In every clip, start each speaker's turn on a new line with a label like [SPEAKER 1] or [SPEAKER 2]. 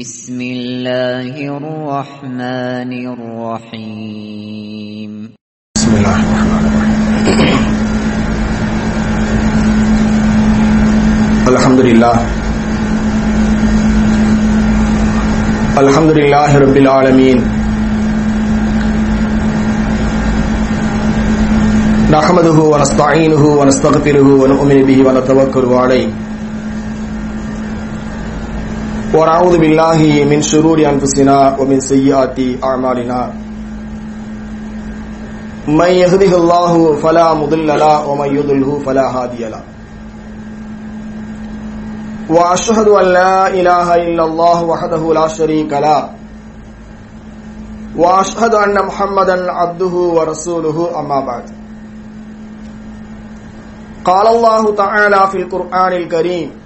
[SPEAKER 1] بسم الله الرحمن الرحيم.
[SPEAKER 2] بسم الله الرحمن الرحيم. الحمد لله. الحمد لله رب العالمين. نحمده ونستعينه ونستغفره ونؤمن به ونتوكل عليه. ونعوذ بالله من شرور انفسنا ومن سيئات اعمالنا. من يهده الله فلا مضل له ومن يضله فلا هادي له. واشهد ان لا اله الا الله وحده لا شريك له. واشهد ان محمدا عبده ورسوله اما بعد. قال الله تعالى في القران الكريم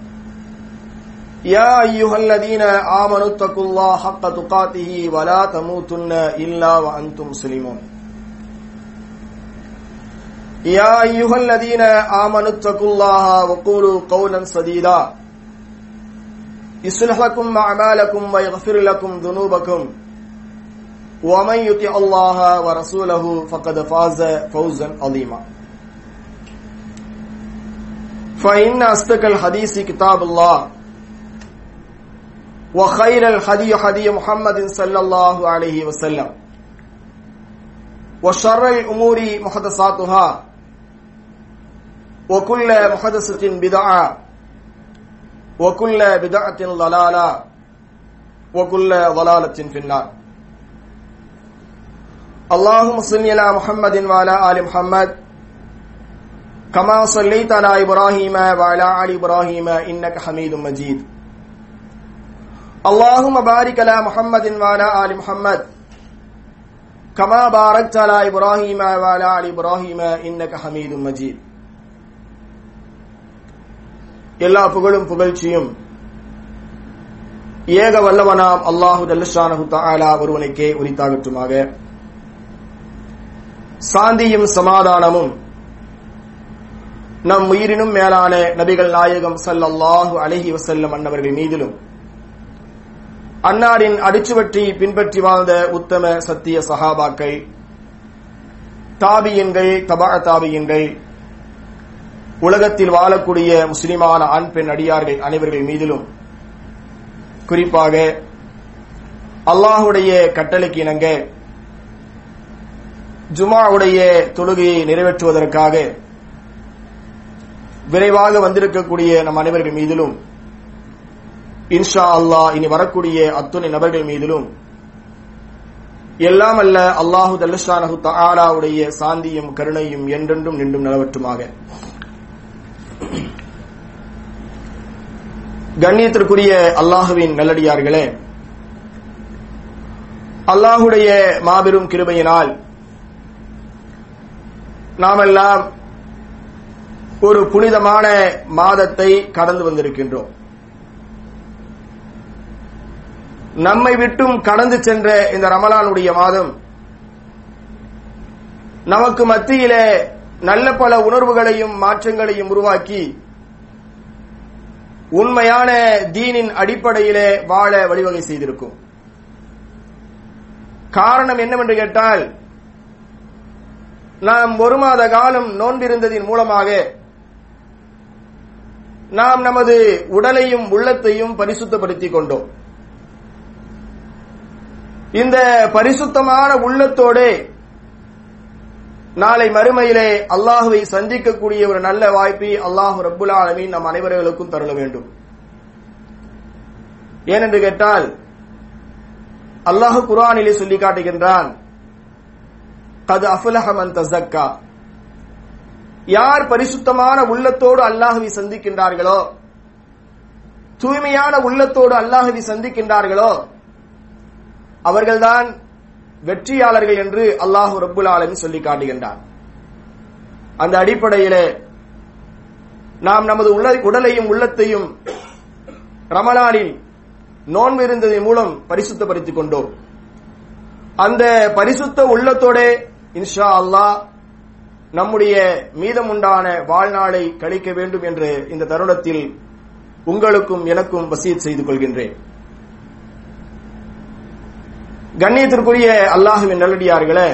[SPEAKER 2] يا أيها الذين آمنوا اتقوا الله حق تقاته ولا تموتن إلا وأنتم مسلمون. يا أيها الذين آمنوا اتقوا الله وقولوا قولا سديدا. يصلح لكم أعمالكم ويغفر لكم ذنوبكم. ومن يطع الله ورسوله فقد فاز فوزا عظيما. فإن أصدق الحديث كتاب الله. وخير الحدي حدي محمد صلى الله عليه وسلم. وشر الأمور محدثاتها. وكل محدثة بدعة. وكل بدعة ضلالة. وكل ضلالة في النار. اللهم صل على محمد وعلى آل محمد. كما صليت على إبراهيم وعلى آل إبراهيم إنك حميد مجيد. اللهم بارك على محمد وعلى آل محمد كما باركت على إبراهيم وعلى آل إبراهيم إنك حميد مجيد எல்லா புகழும் புகழ்ச்சியும் ஏக வல்லவனாம் அல்லாஹு தல்லஷானஹு தஆலா ஒருவனுக்கே உரித்தாகட்டுமாக சாந்தியும் சமாதானமும் நம் உயிரினும் மேலான நபிகள் நாயகம் ஸல்லல்லாஹு அலைஹி வஸல்லம் அன்னவர்கள் மீதிலும் அன்னாரின் அடிச்சுவற்றி பின்பற்றி வாழ்ந்த உத்தம சத்திய சஹாபாக்கள் தாபியன்கள் தபா தாபியன்கள் உலகத்தில் வாழக்கூடிய முஸ்லிமான ஆண் பெண் அடியார்கள் அனைவர்கள் மீதிலும் குறிப்பாக அல்லாஹுடைய கட்டளைக்கு இணங்க ஜுமாவுடைய தொழுகையை நிறைவேற்றுவதற்காக விரைவாக வந்திருக்கக்கூடிய நம் அனைவர்கள் மீதிலும் இன்ஷா அல்லாஹ் இனி வரக்கூடிய அத்துணை நபர்கள் மீதிலும் எல்லாம் அல்ல அல்லாஹு தல்லஷானஹு தாலாவுடைய சாந்தியும் கருணையும் என்றென்றும் நின்றும் நிலவற்றுமாக. கண்ணியத்திற்குரிய அல்லாஹுவின் நல்லடியார்களே அல்லாஹுடைய மாபெரும் கிருபையினால் நாமெல்லாம் ஒரு புனிதமான மாதத்தை கடந்து வந்திருக்கின்றோம். நம்மை விட்டும் கடந்து சென்ற இந்த ரமலானுடைய மாதம் நமக்கு மத்தியிலே நல்ல பல உணர்வுகளையும் மாற்றங்களையும் உருவாக்கி உண்மையான தீனின் அடிப்படையிலே வாழ வழிவகை செய்திருக்கும். காரணம் என்னவென்று கேட்டால் நாம் ஒரு மாத காலம் நோன்பிருந்ததின் மூலமாக நாம் நமது உடலையும் உள்ளத்தையும் பரிசுத்தப்படுத்திக் கொண்டோம். இந்த பரிசுத்தமான உள்ளத்தோடு நாளை மறுமையிலே அல்லாஹுவை சந்திக்கக்கூடிய ஒரு நல்ல வாய்ப்பை அல்லாஹு ரப்புல் ஆலமீன் நம் அனைவர்களுக்கும் தருள வேண்டும். ஏனென்று கேட்டால் அல்லாஹு குரானிலே சொல்லி காட்டுகின்றான் கது அஃபுலஹமன் தசக்கா யார் பரிசுத்தமான உள்ளத்தோடு அல்லாஹுவை சந்திக்கின்றார்களோ தூய்மையான உள்ளத்தோடு அல்லாஹுவை சந்திக்கின்றார்களோ அவர்கள்தான் வெற்றியாளர்கள் என்று அல்லாஹு ரப்புல் ஆலமின் சொல்லி காட்டுகின்றார் அந்த அடிப்படையிலே நாம் நமது உள்ள- உடலையும் உள்ளத்தையும் ரமலானில் நோன்பு இருந்ததன் மூலம் பரிசுத்தப்படுத்திக் கொண்டோம். அந்த பரிசுத்த உள்ளத்தோட இன்ஷா அல்லாஹ் நம்முடைய மீதமுண்டான வாழ்நாளை கழிக்க வேண்டும் என்று இந்த தருணத்தில் உங்களுக்கும் எனக்கும் வசியத் செய்து கொள்கின்றேன். கண்ணியத்திற்குரிய அல்லாஹுவின் நல்லடியார்களே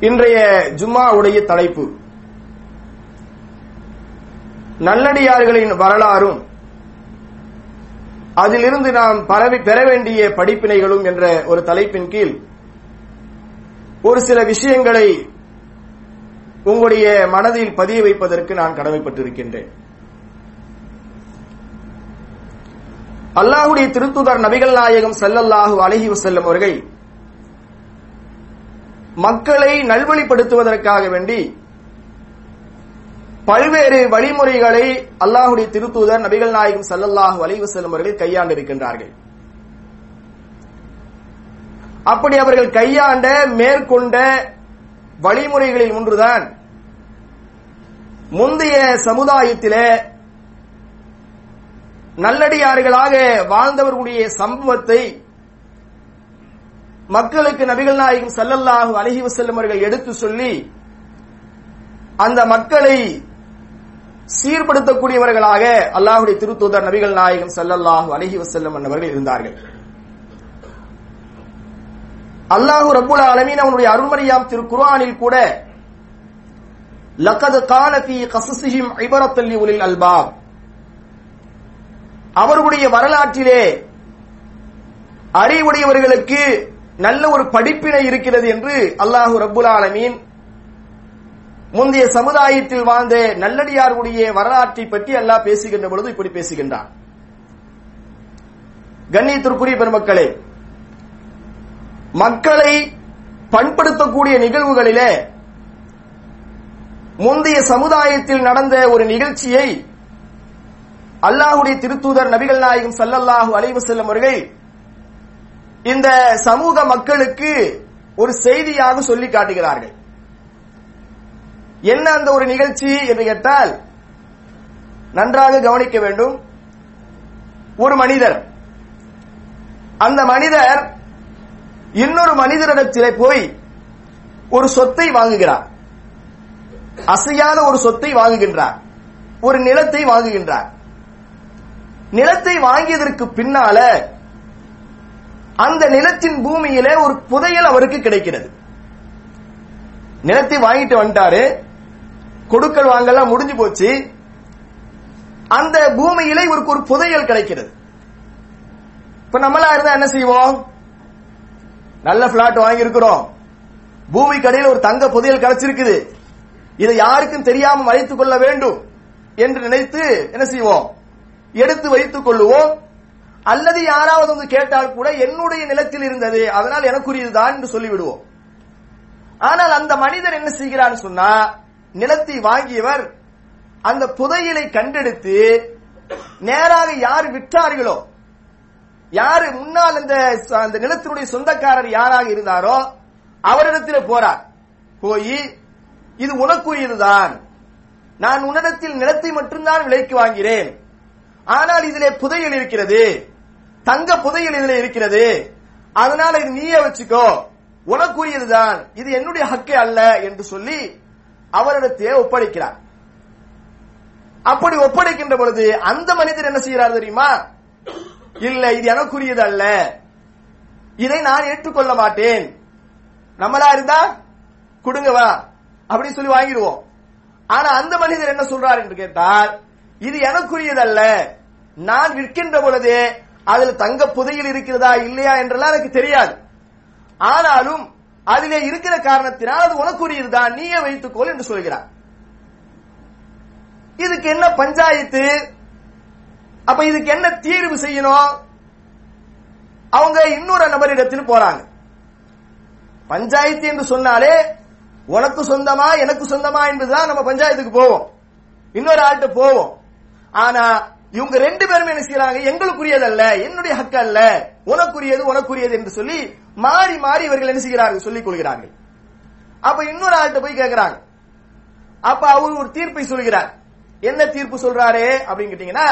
[SPEAKER 2] இன்றைய ஜும்மாவுடைய தலைப்பு. நல்லடியார்களின் வரலாறும் அதிலிருந்து நாம் பரவி பெற வேண்டிய படிப்பினைகளும் என்ற ஒரு தலைப்பின் கீழ் ஒரு சில விஷயங்களை உங்களுடைய மனதில் பதிய வைப்பதற்கு நான் கடமைப்பட்டிருக்கின்றேன். அல்லாஹுடைய திருத்துதர் நபிகள் நாயகம் செல்லல்லாஹு அலைஹி வஸல்லம் அவர்கள் மக்களை நல்வழிப்படுத்துவதற்காக வேண்டி பல்வேறு வழிமுறைகளை அல்லாஹுடைய திருத்தூதர் நபிகள் நாயகம் ஸல்லல்லாஹு அலைஹி செல்லும் அவர்கள் கையாண்டிருக்கின்றார்கள். அப்படி அவர்கள் கையாண்ட மேற்கொண்ட வழிமுறைகளில் ஒன்றுதான் முந்தைய சமுதாயத்திலே நல்லடியார்களாக வாழ்ந்தவர்களுடைய சம்பவத்தை மக்களுக்கு நபிகள் நாயகம் ஸல்லல்லாஹு அழகி வஸல்லம் அவர்கள் எடுத்து சொல்லி அந்த மக்களை சீர்படுத்தக்கூடியவர்களாக அல்லாஹுடைய திருத்தூதர் நபிகள் நாயகம் ஸல்லல்லாஹு அழகி செல்லும் அவர்கள் இருந்தார்கள். அல்லாஹு ரபுல் அலமீன் அவனுடைய அருள்மறையாம் திருக்குர்ஆனில் கூட லக்கது காலத்தி ஃபீ கஸஸிஹிம் உலில் அல்பாப் அவருடைய வரலாற்றிலே அறிவுடையவர்களுக்கு நல்ல ஒரு படிப்பினை இருக்கிறது என்று அல்லாஹு ரப்புல் ஆலமீன் முந்தைய சமுதாயத்தில் வாழ்ந்த நல்லடியாருடைய வரலாற்றை பற்றி அல்லாஹ் பேசுகின்ற பொழுது இப்படி பேசுகின்றான். கண்ணியத்திற்குரிய பெருமக்களே மக்களை பண்படுத்தக்கூடிய நிகழ்வுகளிலே முந்தைய சமுதாயத்தில் நடந்த ஒரு நிகழ்ச்சியை அல்லாஹுடைய திருத்தூதர் நபிகள் நாயகம் சல்லல்லாஹு அலைவு செல்லும் அவர்கள் இந்த சமூக மக்களுக்கு ஒரு செய்தியாக சொல்லி காட்டுகிறார்கள். என்ன அந்த ஒரு நிகழ்ச்சி என்று கேட்டால் நன்றாக கவனிக்க வேண்டும். ஒரு மனிதர். அந்த மனிதர் இன்னொரு மனிதரிடத்திலே போய் ஒரு சொத்தை வாங்குகிறார். அசையாத ஒரு சொத்தை வாங்குகின்றார். ஒரு நிலத்தை வாங்குகின்றார். நிலத்தை வாங்கியதற்கு பின்னால அந்த நிலத்தின் பூமியிலே ஒரு புதையல் அவருக்கு கிடைக்கிறது. நிலத்தை வாங்கிட்டு வந்துட்டாரு. கொடுக்கல் வாங்கலாம் முடிஞ்சு போச்சு. அந்த பூமியிலே இவருக்கு ஒரு புதையல் கிடைக்கிறது. இப்ப நம்மளா இருந்தா என்ன செய்வோம்? நல்ல பிளாட் வாங்கி இருக்கிறோம் பூமி கடையில் ஒரு தங்க புதையல் கிடைச்சிருக்குது. இதை யாருக்கும் தெரியாம மறைத்துக் கொள்ள வேண்டும் என்று நினைத்து என்ன செய்வோம்? எடுத்து வைத்துக் கொள்ளுவோம். அல்லது யாராவது வந்து கேட்டால் கூட என்னுடைய நிலத்தில் இருந்தது அதனால் எனக்குரியதுதான் என்று சொல்லிவிடுவோம். ஆனால் அந்த மனிதர் என்ன செய்கிறார் சொன்னா நிலத்தை வாங்கியவர் அந்த புதையலை கண்டெடுத்து நேராக யார் விற்றார்களோ யாரு முன்னால் அந்த அந்த நிலத்தினுடைய சொந்தக்காரர் யாராக இருந்தாரோ அவரிடத்தில் போறார். போய் இது உனக்குரியதுதான். நான் உன்னிடத்தில் நிலத்தை மட்டும்தான் விலைக்கு வாங்கிறேன். ஆனால் இதிலே புதையல் இருக்கிறது. தங்க புதையல் இதில் இருக்கிறது. அதனால இது நீயே வச்சுக்கோ. உனக்குரியதுதான். இது என்னுடைய ஹக்கே அல்ல என்று சொல்லி அவரிடத்தே ஒப்படைக்கிறார். அப்படி ஒப்படைக்கின்ற பொழுது அந்த மனிதர் என்ன செய்யறார் தெரியுமா? இல்ல இது எனக்குரியது அல்ல. இதை நான் ஏற்றுக்கொள்ள மாட்டேன். நம்மளா இருந்தா கொடுங்க வா. அப்படி சொல்லி வாங்கிடுவோம். ஆனா அந்த மனிதர் என்ன சொல்றார் என்று கேட்டால் இது எனக்குரியதல்ல. நான் விற்கின்ற பொழுது அதில் தங்க புதையில் இருக்கிறதா இல்லையா என்றெல்லாம் எனக்கு தெரியாது. ஆனாலும் அதிலே இருக்கிற காரணத்தினால் அது உனக்குரியதுதான் நீயே வைத்துக்கோள் என்று சொல்கிறார். இதுக்கு என்ன பஞ்சாயத்து? அப்ப இதுக்கு என்ன தீர்வு செய்யணும்? அவங்க இன்னொரு நபரிடத்தில் போறாங்க. பஞ்சாயத்து என்று சொன்னாலே உனக்கு சொந்தமா எனக்கு சொந்தமா என்பதுதான் நம்ம பஞ்சாயத்துக்கு போவோம். இன்னொரு ஆள்கிட்ட போவோம். ஆனா இவங்க ரெண்டு பேரும் என்ன செய்யறாங்க? எங்களுக்குரியது அல்ல என்னுடைய ஹக்கு அல்ல உனக்குரியது உனக்குரியது என்று சொல்லி மாறி மாறி இவர்கள் என்ன செய்கிறார்கள்? சொல்லிக் கொள்கிறார்கள். அப்ப இன்னொரு ஆள்கிட்ட போய் கேட்கிறாங்க அப்ப அவர் ஒரு தீர்ப்பை சொல்கிறார். என்ன தீர்ப்பு சொல்றாரு அப்படின்னு கேட்டீங்கன்னா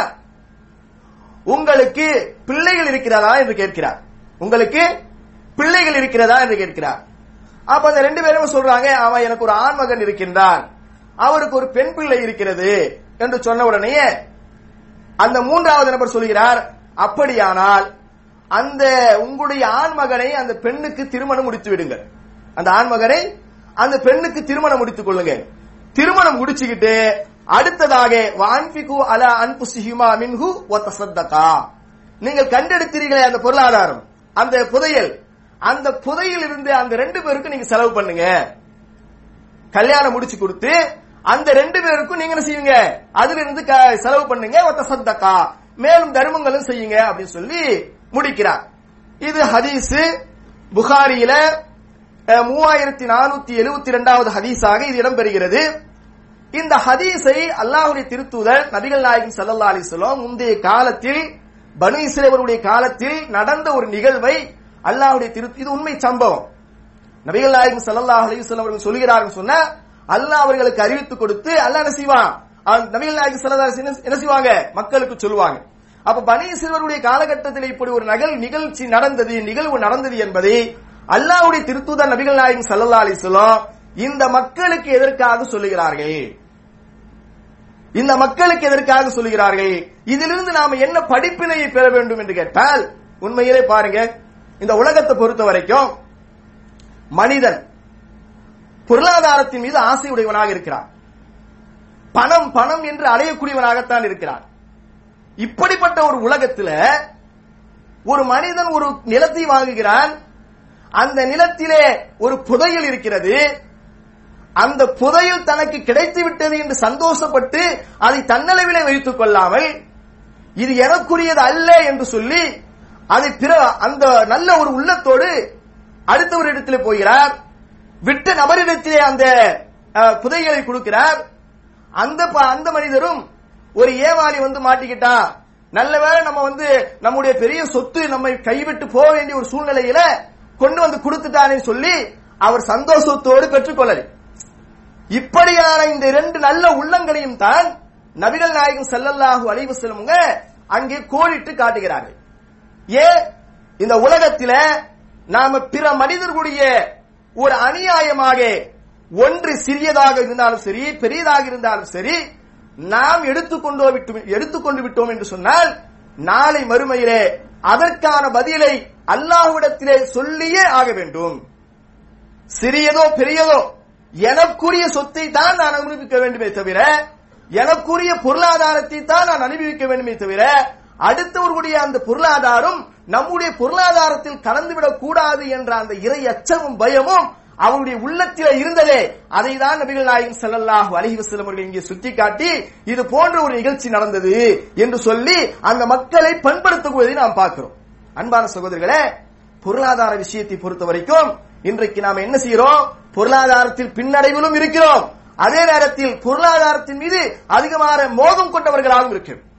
[SPEAKER 2] உங்களுக்கு பிள்ளைகள் இருக்கிறதா என்று கேட்கிறார். உங்களுக்கு பிள்ளைகள் இருக்கிறதா என்று கேட்கிறார். அப்ப அந்த ரெண்டு பேரும் சொல்றாங்க? அவன் எனக்கு ஒரு ஆண்மகன் இருக்கின்றான். அவருக்கு ஒரு பெண் பிள்ளை இருக்கிறது என்று சொன்ன உடனே அந்த மூன்றாவது நபர் சொல்கிறார் அப்படியானால் அந்த உங்களுடைய ஆண்மகனை அந்த பெண்ணுக்கு திருமணம் முடித்து விடுங்கள். அந்த ஆண்மகனை அந்த பெண்ணுக்கு திருமணம் முடித்துக் கொள்ளுங்க திருமணம் முடிச்சுக்கிட்டு அடுத்ததாக வான்பிகு அல அன்புசிஹிமா மின்ஹு ஒத்தசத்தகா நீங்கள் கண்டெடுத்தீர்களே அந்த பொருளாதாரம் அந்த புதையல். அந்த புதையில் இருந்து அந்த ரெண்டு பேருக்கும் நீங்க செலவு பண்ணுங்க. கல்யாணம் முடிச்சு கொடுத்து அந்த ரெண்டு பேருக்கும் நீங்க என்ன செய்வீங்க அதுல இருந்து க- செலவு பண்ணுங்க. ஒத்த சத்தக்கா மேலும் தர்மங்களும் செய்யுங்க அப்படின்னு சொல்லி முடிக்கிறார். இது ஹதீஸ் புகாரியில மூவாயிரத்தி நானூத்தி எழுபத்தி ரெண்டாவது ஹதீஸாக இது இடம்பெறுகிறது. இந்த ஹதீஸை அல்லாஹுடைய திருத்தூதர் நபிகள் நாயகம் சல்லா அலைஹி முந்தைய காலத்தில் பனு இஸ்ரேலருடைய காலத்தில் நடந்த ஒரு நிகழ்வை அல்லாஹுடைய திரு இது உண்மை சம்பவம். நபிகள் நாயகம் சல்லா அலைஹி வஸல்லம் அவர்கள் சொல்கிறார்கள் சொன்ன அல்லாஹ் அவர்களுக்கு அறிவித்து கொடுத்து அல்லாஹ் என்ன செய்வான்? நபிகள் நாயகம் ஸல்லல்லாஹு என்ன செய்வாங்க? மக்களுக்கு சொல்லுவாங்க. அப்ப பனி சிறுவருடைய காலகட்டத்தில் இப்படி ஒரு நகல் நிகழ்ச்சி நடந்தது நிகழ்வு நடந்தது என்பதை அல்லாவுடைய திருத்துதர் நபிகள் நாயகம் சல்லா அலிஸ்லாம் இந்த மக்களுக்கு எதற்காக சொல்லுகிறார்கள்? இந்த மக்களுக்கு எதற்காக சொல்லுகிறார்கள்? இதிலிருந்து நாம என்ன படிப்பினையை பெற வேண்டும் என்று கேட்டால் உண்மையிலே பாருங்க இந்த உலகத்தை பொறுத்த வரைக்கும் மனிதன் பொருளாதாரத்தின் மீது ஆசை உடையவனாக இருக்கிறான். பணம் பணம் என்று அடையக்கூடியவனாகத்தான் இருக்கிறான். இப்படிப்பட்ட ஒரு உலகத்துல ஒரு மனிதன் ஒரு நிலத்தை வாங்குகிறான். அந்த நிலத்திலே ஒரு புதையல் இருக்கிறது. அந்த புதையல் தனக்கு கிடைத்து விட்டது என்று சந்தோஷப்பட்டு அதை தன்னளவிலே வைத்துக் கொள்ளாமல் இது எனக்குரியது அல்ல என்று சொல்லி அதை பிற அந்த நல்ல ஒரு உள்ளத்தோடு அடுத்த ஒரு இடத்திலே போகிறார். விட்ட நபரிடத்திலே அந்த புதைகளை கொடுக்கிறார். அந்த ப- அந்த மனிதரும் ஒரு ஏமாளி வந்து மாட்டிக்கிட்டான் நல்ல வேளை நம்ம வந்து நம்முடைய பெரிய சொத்து நம்மை கைவிட்டு போக வேண்டிய ஒரு சூழ்நிலையில கொண்டு வந்து கொடுத்துட்டானே சொல்லி அவர் சந்தோஷத்தோடு பெற்றுக்கொள்ளலை. இப்படியான இந்த இரண்டு நல்ல உள்ளங்களையும் தான் நபிகள் நாயகம் செல்லல்லாஹு அலைஹி செல்லுங்க அங்கே கோடிட்டு காட்டுகிறார்கள். ஏ இந்த உலகத்தில நாம பிற மனிதர்களுடைய ஒரு அநியாயமாக ஒன்று சிறியதாக இருந்தாலும் சரி பெரியதாக இருந்தாலும் சரி நாம் எடுத்துக்கொண்டோ விட்டு எடுத்துக்கொண்டு விட்டோம் என்று சொன்னால் நாளை மறுமையிலே அதற்கான பதிலை அல்லாஹ்விடத்திலே சொல்லியே ஆக வேண்டும். சிறியதோ பெரியதோ எனக்குரிய சொத்தை தான் நான் அனுபவிக்க வேண்டுமே தவிர எனக்குரிய பொருளாதாரத்தை தான் நான் அனுபவிக்க வேண்டுமே தவிர அடுத்தவர்களுடைய அந்த பொருளாதாரம் நம்முடைய பொருளாதாரத்தில் கலந்துவிடக் கூடாது என்ற அந்த இறை அச்சமும் பயமும் அவருடைய உள்ளத்தில் இருந்ததே. அதை தான் நபிகள் நாயகம் ஸல்லல்லாஹு அலைஹி அவர்கள் இங்கே சுட்டிக்காட்டி இது போன்ற ஒரு நிகழ்ச்சி நடந்தது என்று சொல்லி அந்த மக்களை பண்படுத்தக்கூடியதை நாம் பார்க்கிறோம். அன்பான சகோதரர்களே பொருளாதார விஷயத்தை பொறுத்த வரைக்கும் இன்றைக்கு நாம் என்ன செய்யறோம் பொருளாதாரத்தில் பின்னடைவிலும் இருக்கிறோம். அதே நேரத்தில் பொருளாதாரத்தின் மீது அதிகமான மோகம் கொண்டவர்களாகவும் இருக்கிறோம்.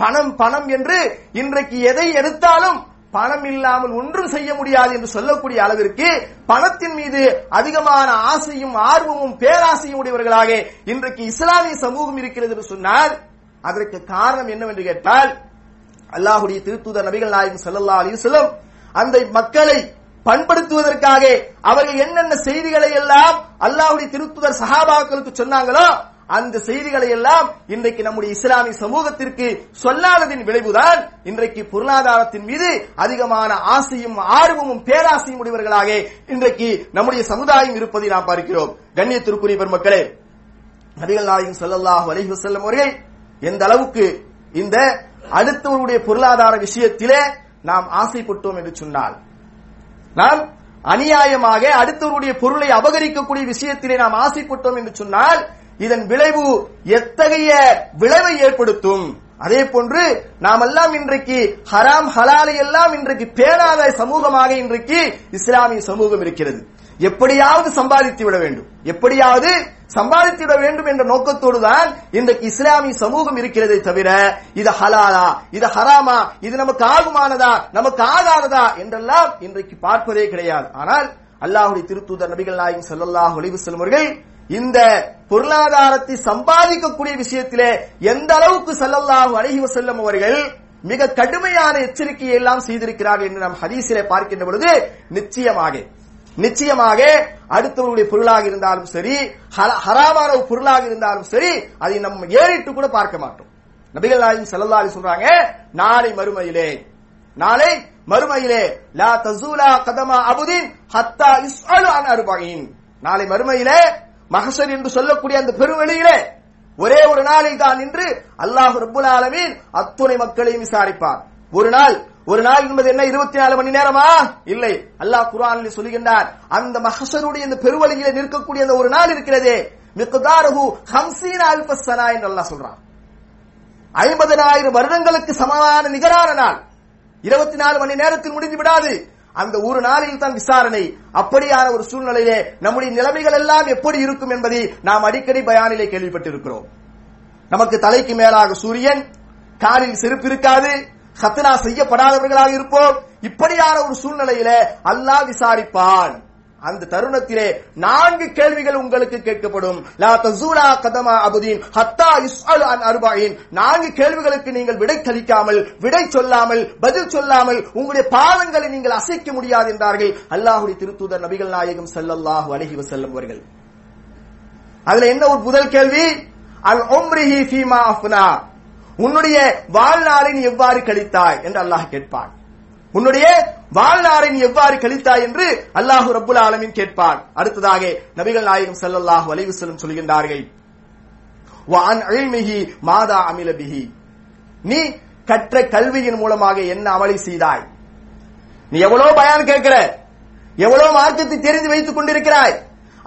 [SPEAKER 2] பணம் பணம் என்று இன்றைக்கு எதை எடுத்தாலும் பணம் இல்லாமல் ஒன்றும் செய்ய முடியாது என்று சொல்லக்கூடிய அளவிற்கு பணத்தின் மீது அதிகமான ஆசையும் ஆர்வமும் பேராசையும் உடையவர்களாக இன்றைக்கு இஸ்லாமிய சமூகம் இருக்கிறது என்று சொன்னால் அதற்கு காரணம் என்னவென்று கேட்டால் அல்லாஹுடைய திருத்தூதர் நபிகள் நாயகம் செல்லல்லா அலிசலம் அந்த மக்களை பண்படுத்துவதற்காக அவர்கள் என்னென்ன செய்திகளை எல்லாம் அல்லாஹுடைய திருத்துதர் சஹாபாக்களுக்கு சொன்னாங்களோ அந்த செய்திகளை எல்லாம் இன்றைக்கு நம்முடைய இஸ்லாமிய சமூகத்திற்கு சொல்லாததின் விளைவுதான் இன்றைக்கு பொருளாதாரத்தின் மீது அதிகமான ஆசையும் ஆர்வமும் பேராசையும் உடையவர்களாக இன்றைக்கு நம்முடைய சமுதாயம் இருப்பதை நாம் பார்க்கிறோம். கண்ணியத்திற்குரிய பெருமக்களே நபிகள் நாயகம் ஸல்லல்லாஹு அலைஹி செல்லும் அவர்கள் எந்த அளவுக்கு இந்த அடுத்தவருடைய பொருளாதார விஷயத்திலே நாம் ஆசைப்பட்டோம் என்று சொன்னால் நாம் அநியாயமாக அடுத்தவருடைய பொருளை அபகரிக்கக்கூடிய விஷயத்திலே நாம் ஆசைப்பட்டோம் என்று சொன்னால் இதன் விளைவு எத்தகைய விளைவை ஏற்படுத்தும்? அதே போன்று நாமெல்லாம் இன்றைக்கு ஹராம் ஹலாலை எல்லாம் இன்றைக்கு பேணாத சமூகமாக இன்றைக்கு இஸ்லாமிய சமூகம் இருக்கிறது. எப்படியாவது சம்பாதித்து விட வேண்டும். எப்படியாவது சம்பாதித்து விட வேண்டும் என்ற நோக்கத்தோடு தான் இன்றைக்கு இஸ்லாமிய சமூகம் இருக்கிறதே தவிர இது ஹலாலா இது ஹராமா இது நமக்கு ஆகுமானதா நமக்கு ஆகாததா என்றெல்லாம் இன்றைக்கு பார்ப்பதே கிடையாது. ஆனால் அல்லாஹுடைய திருத்தூதர் நபிகள் நாயகம் செல்லல்லாஹ் ஒளிவு செல்வர்கள் அவர்கள் இந்த பொருளாதாரத்தை சம்பாதிக்கக்கூடிய விஷயத்திலே எந்த அளவுக்கு ஸல்லல்லாஹு அழகி செல்லும் அவர்கள் மிக கடுமையான எச்சரிக்கையை எல்லாம் செய்திருக்கிறார்கள் என்று நாம் ஹதீசிலே பார்க்கின்ற பொழுது நிச்சயமாக நிச்சயமாக அடுத்தவருடைய பொருளாக இருந்தாலும் சரி ஹராமான பொருளாக இருந்தாலும் சரி அதை நம்ம ஏறிட்டு கூட பார்க்க மாட்டோம். நபிகள் நாயகம் சொல்றாங்க நாளை மறுமையிலே நாளை மறுமையிலே லா தசூலா கதமா அபுதீன் ஹத்தா இஸ்அலு அன் அருபாயின் நாளை மறுமையிலே மகசர் என்று சொல்லக்கூடிய அந்த பெருவெளியிலே ஒரே ஒரு நாளில் தான் நின்று அல்லாஹ் ரபுல் ஆலமீன் அத்துணை மக்களையும் விசாரிப்பார். ஒரு நாள் ஒரு நாள் என்பது என்ன? இருபத்தி நாலு மணி நேரமா? இல்லை. அல்லாஹ் குரானில் சொல்லுகின்றார் அந்த மகசருடைய இந்த பெருவழியிலே நிற்கக்கூடிய அந்த ஒரு நாள் இருக்கிறதே. மிக்தாருஹு 50 அல்ஃப என்று அல்லாஹ் சொல்றான். ஐம்பதனாயிரம் வருடங்களுக்கு சமமான நிகரான நாள். இருபத்தி நாலு மணி நேரத்தில் முடிந்து விடாது. அந்த ஒரு நாளில் தான் விசாரணை. அப்படியான ஒரு சூழ்நிலையிலே நம்முடைய நிலைமைகள் எல்லாம் எப்படி இருக்கும் என்பதை நாம் அடிக்கடி பயானிலே கேள்விப்பட்டிருக்கிறோம். நமக்கு தலைக்கு மேலாக சூரியன் காலில் செருப்பு இருக்காது ஹத்னா செய்யப்படாதவர்களாக இருப்போம். இப்படியான ஒரு சூழ்நிலையில அல்லாஹ் விசாரிப்பான். அந்த தருணத்திலே நான்கு கேள்விகள் உங்களுக்கு கேட்கப்படும். லா தசூலா கதமா அபுதீன் ஹத்தா யுஸ்அலு அன் அருபாயின். நான்கு கேள்விகளுக்கு நீங்கள் விடை கழிக்காமல் விடை சொல்லாமல் பதில் சொல்லாமல் உங்களுடைய பாதங்களை நீங்கள் அசைக்க முடியாது என்றார்கள். அல்லாஹுடைய திருத்தூதர் நபிகள் நாயகம் ஸல்லல்லாஹு அலைஹி வஸல்லம் அவர்கள். அதுல என்ன ஒரு முதல் கேள்வி? அல் ஒம்ரிஹி ஃபீமா அஃப்னா. உன்னுடைய வாழ்நாளை நீ எவ்வாறு கழித்தாய்? என்று அல்லாஹ் கேட்பான். உன்னுடைய வாழ்நாளை நீ எவ்வாறு கழித்தாய் என்று அல்லாஹு ரபுல் ஆலமின் கேட்பான். அடுத்ததாக நபிகள் நாயகம் செல்லல்லாஹு வலைவு செல்லும் சொல்கின்றார்கள். மாதா அமிலபிஹி நீ கற்ற கல்வியின் மூலமாக என்ன அமளி செய்தாய்? நீ எவ்வளவு பயான் கேட்கிற? எவ்வளவு மார்க்கத்தை தெரிந்து வைத்துக் கொண்டிருக்கிறாய்?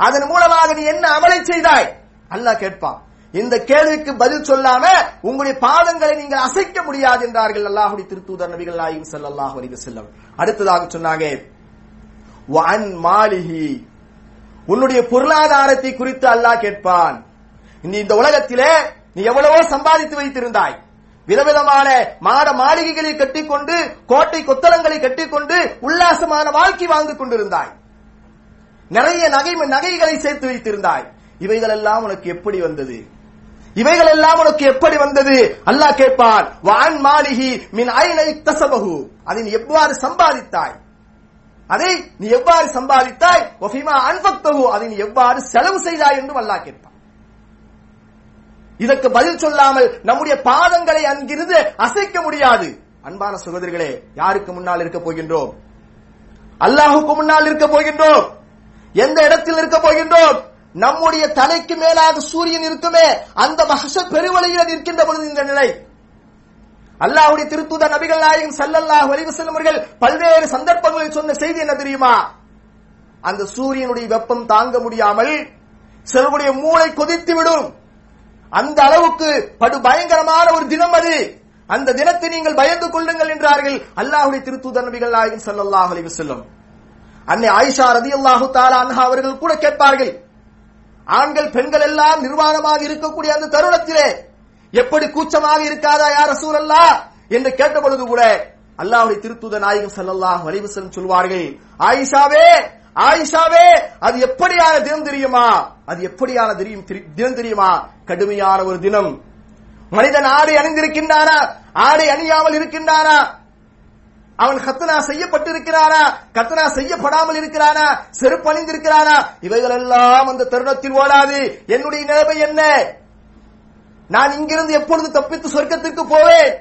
[SPEAKER 2] அதன் மூலமாக நீ என்ன அமலை செய்தாய்? அல்லாஹ் கேட்பான். இந்த கேள்விக்கு பதில் சொல்லாம உங்களுடைய பாதங்களை நீங்கள் அசைக்க முடியாது என்றார்கள் அல்லாஹுடைய திருத்தூதர் நபிகள் நாயகம் ஸல்லல்லாஹு அலைஹி வஸல்லம். அடுத்ததாக சொன்னாங்க வஅன் உன்னுடைய பொருளாதாரத்தை குறித்து அல்லாஹ் கேட்பான். நீ இந்த உலகத்திலே நீ எவ்வளவோ சம்பாதித்து வைத்திருந்தாய். விதவிதமான மாட மாளிகைகளை கட்டிக்கொண்டு கோட்டை கொத்தளங்களை கட்டிக்கொண்டு உல்லாசமான வாழ்க்கை வாழ்ந்து கொண்டிருந்தாய். நிறைய நகை நகைகளை சேர்த்து வைத்திருந்தாய். இவைகள் எல்லாம் உனக்கு எப்படி வந்தது? இவைகள் எல்லாம் உனக்கு எப்படி வந்தது? அல்லாஹ் கேட்பான் வான் மாளிகி மின் ஐனை தசபகு அதை நீ எவ்வாறு சம்பாதித்தாய்? அதை நீ எவ்வாறு சம்பாதித்தாய்? ஒஃபிமா அன்பக்தகு அதை நீ எவ்வாறு செலவு செய்தாய் என்றும் அல்லாஹ் கேட்பான். இதற்கு பதில் சொல்லாமல் நம்முடைய பாதங்களை அங்கிருந்து அசைக்க முடியாது. அன்பான சகோதரிகளே யாருக்கு முன்னால் இருக்க போகின்றோம்? அல்லாஹுக்கு முன்னால் இருக்க போகின்றோம்? எந்த இடத்தில் இருக்க போகின்றோம்? நம்முடைய தலைக்கு மேலாக சூரியன் இருக்குமே அந்த மகச பெருவழியில் நிற்கின்ற பொழுது இந்த நிலை. அல்லாஹுடைய திருத்துத நபிகள் நாயகம் சல்லல்லாஹ் அலைஹி வஸல்லம் அவர்கள் பல்வேறு சந்தர்ப்பங்களில் சொன்ன செய்தி என்ன தெரியுமா? அந்த சூரியனுடைய வெப்பம் தாங்க முடியாமல் சிலருடைய மூளை கொதித்து விடும். அந்த அளவுக்கு படு பயங்கரமான ஒரு தினம் அது. அந்த தினத்தை நீங்கள் பயந்து கொள்ளுங்கள் என்றார்கள் அல்லாஹுடைய திருத்துத நபிகள் நாயகம் சல்லல்லாஹ் அலைஹி அன்னை ஆயிஷா ரதி அல்லாஹு தாலா அன்ஹா அவர்கள் கூட கேட்பார்கள் ஆண்கள் பெண்கள் எல்லாம் நிர்வாணமாக இருக்கக்கூடிய அந்த தருணத்திலே எப்படி கூச்சமாக இருக்காதா யார் ரசூலல்லா என்று கேட்ட பொழுது கூட அல்லாஹ்வுடைய திருத்துத நாயகம் ஸல்லல்லாஹு வலிவசன் சொல்வார்கள் ஆயிஷாவே ஆயிஷாவே அது எப்படியான தினம் தெரியுமா? அது எப்படியான தெரியும் திரி- தினம் தெரியுமா? கடுமையான ஒரு தினம். மனிதன் ஆடை அணிந்திருக்கின்றானா? ஆடை அணியாமல் இருக்கின்றானா? அவன் கத்தனா செய்யப்பட்டிருக்கிறானா? கத்தனா செய்யப்படாமல் இருக்கிறானா? செருப்பணிந்திருக்கிறானா? இவைகள் எல்லாம் அந்த தருணத்தில் ஓடாது. என்னுடைய நிலைமை என்ன? நான் இங்கிருந்து எப்பொழுது தப்பித்து சொர்க்கத்திற்கு போவேன்?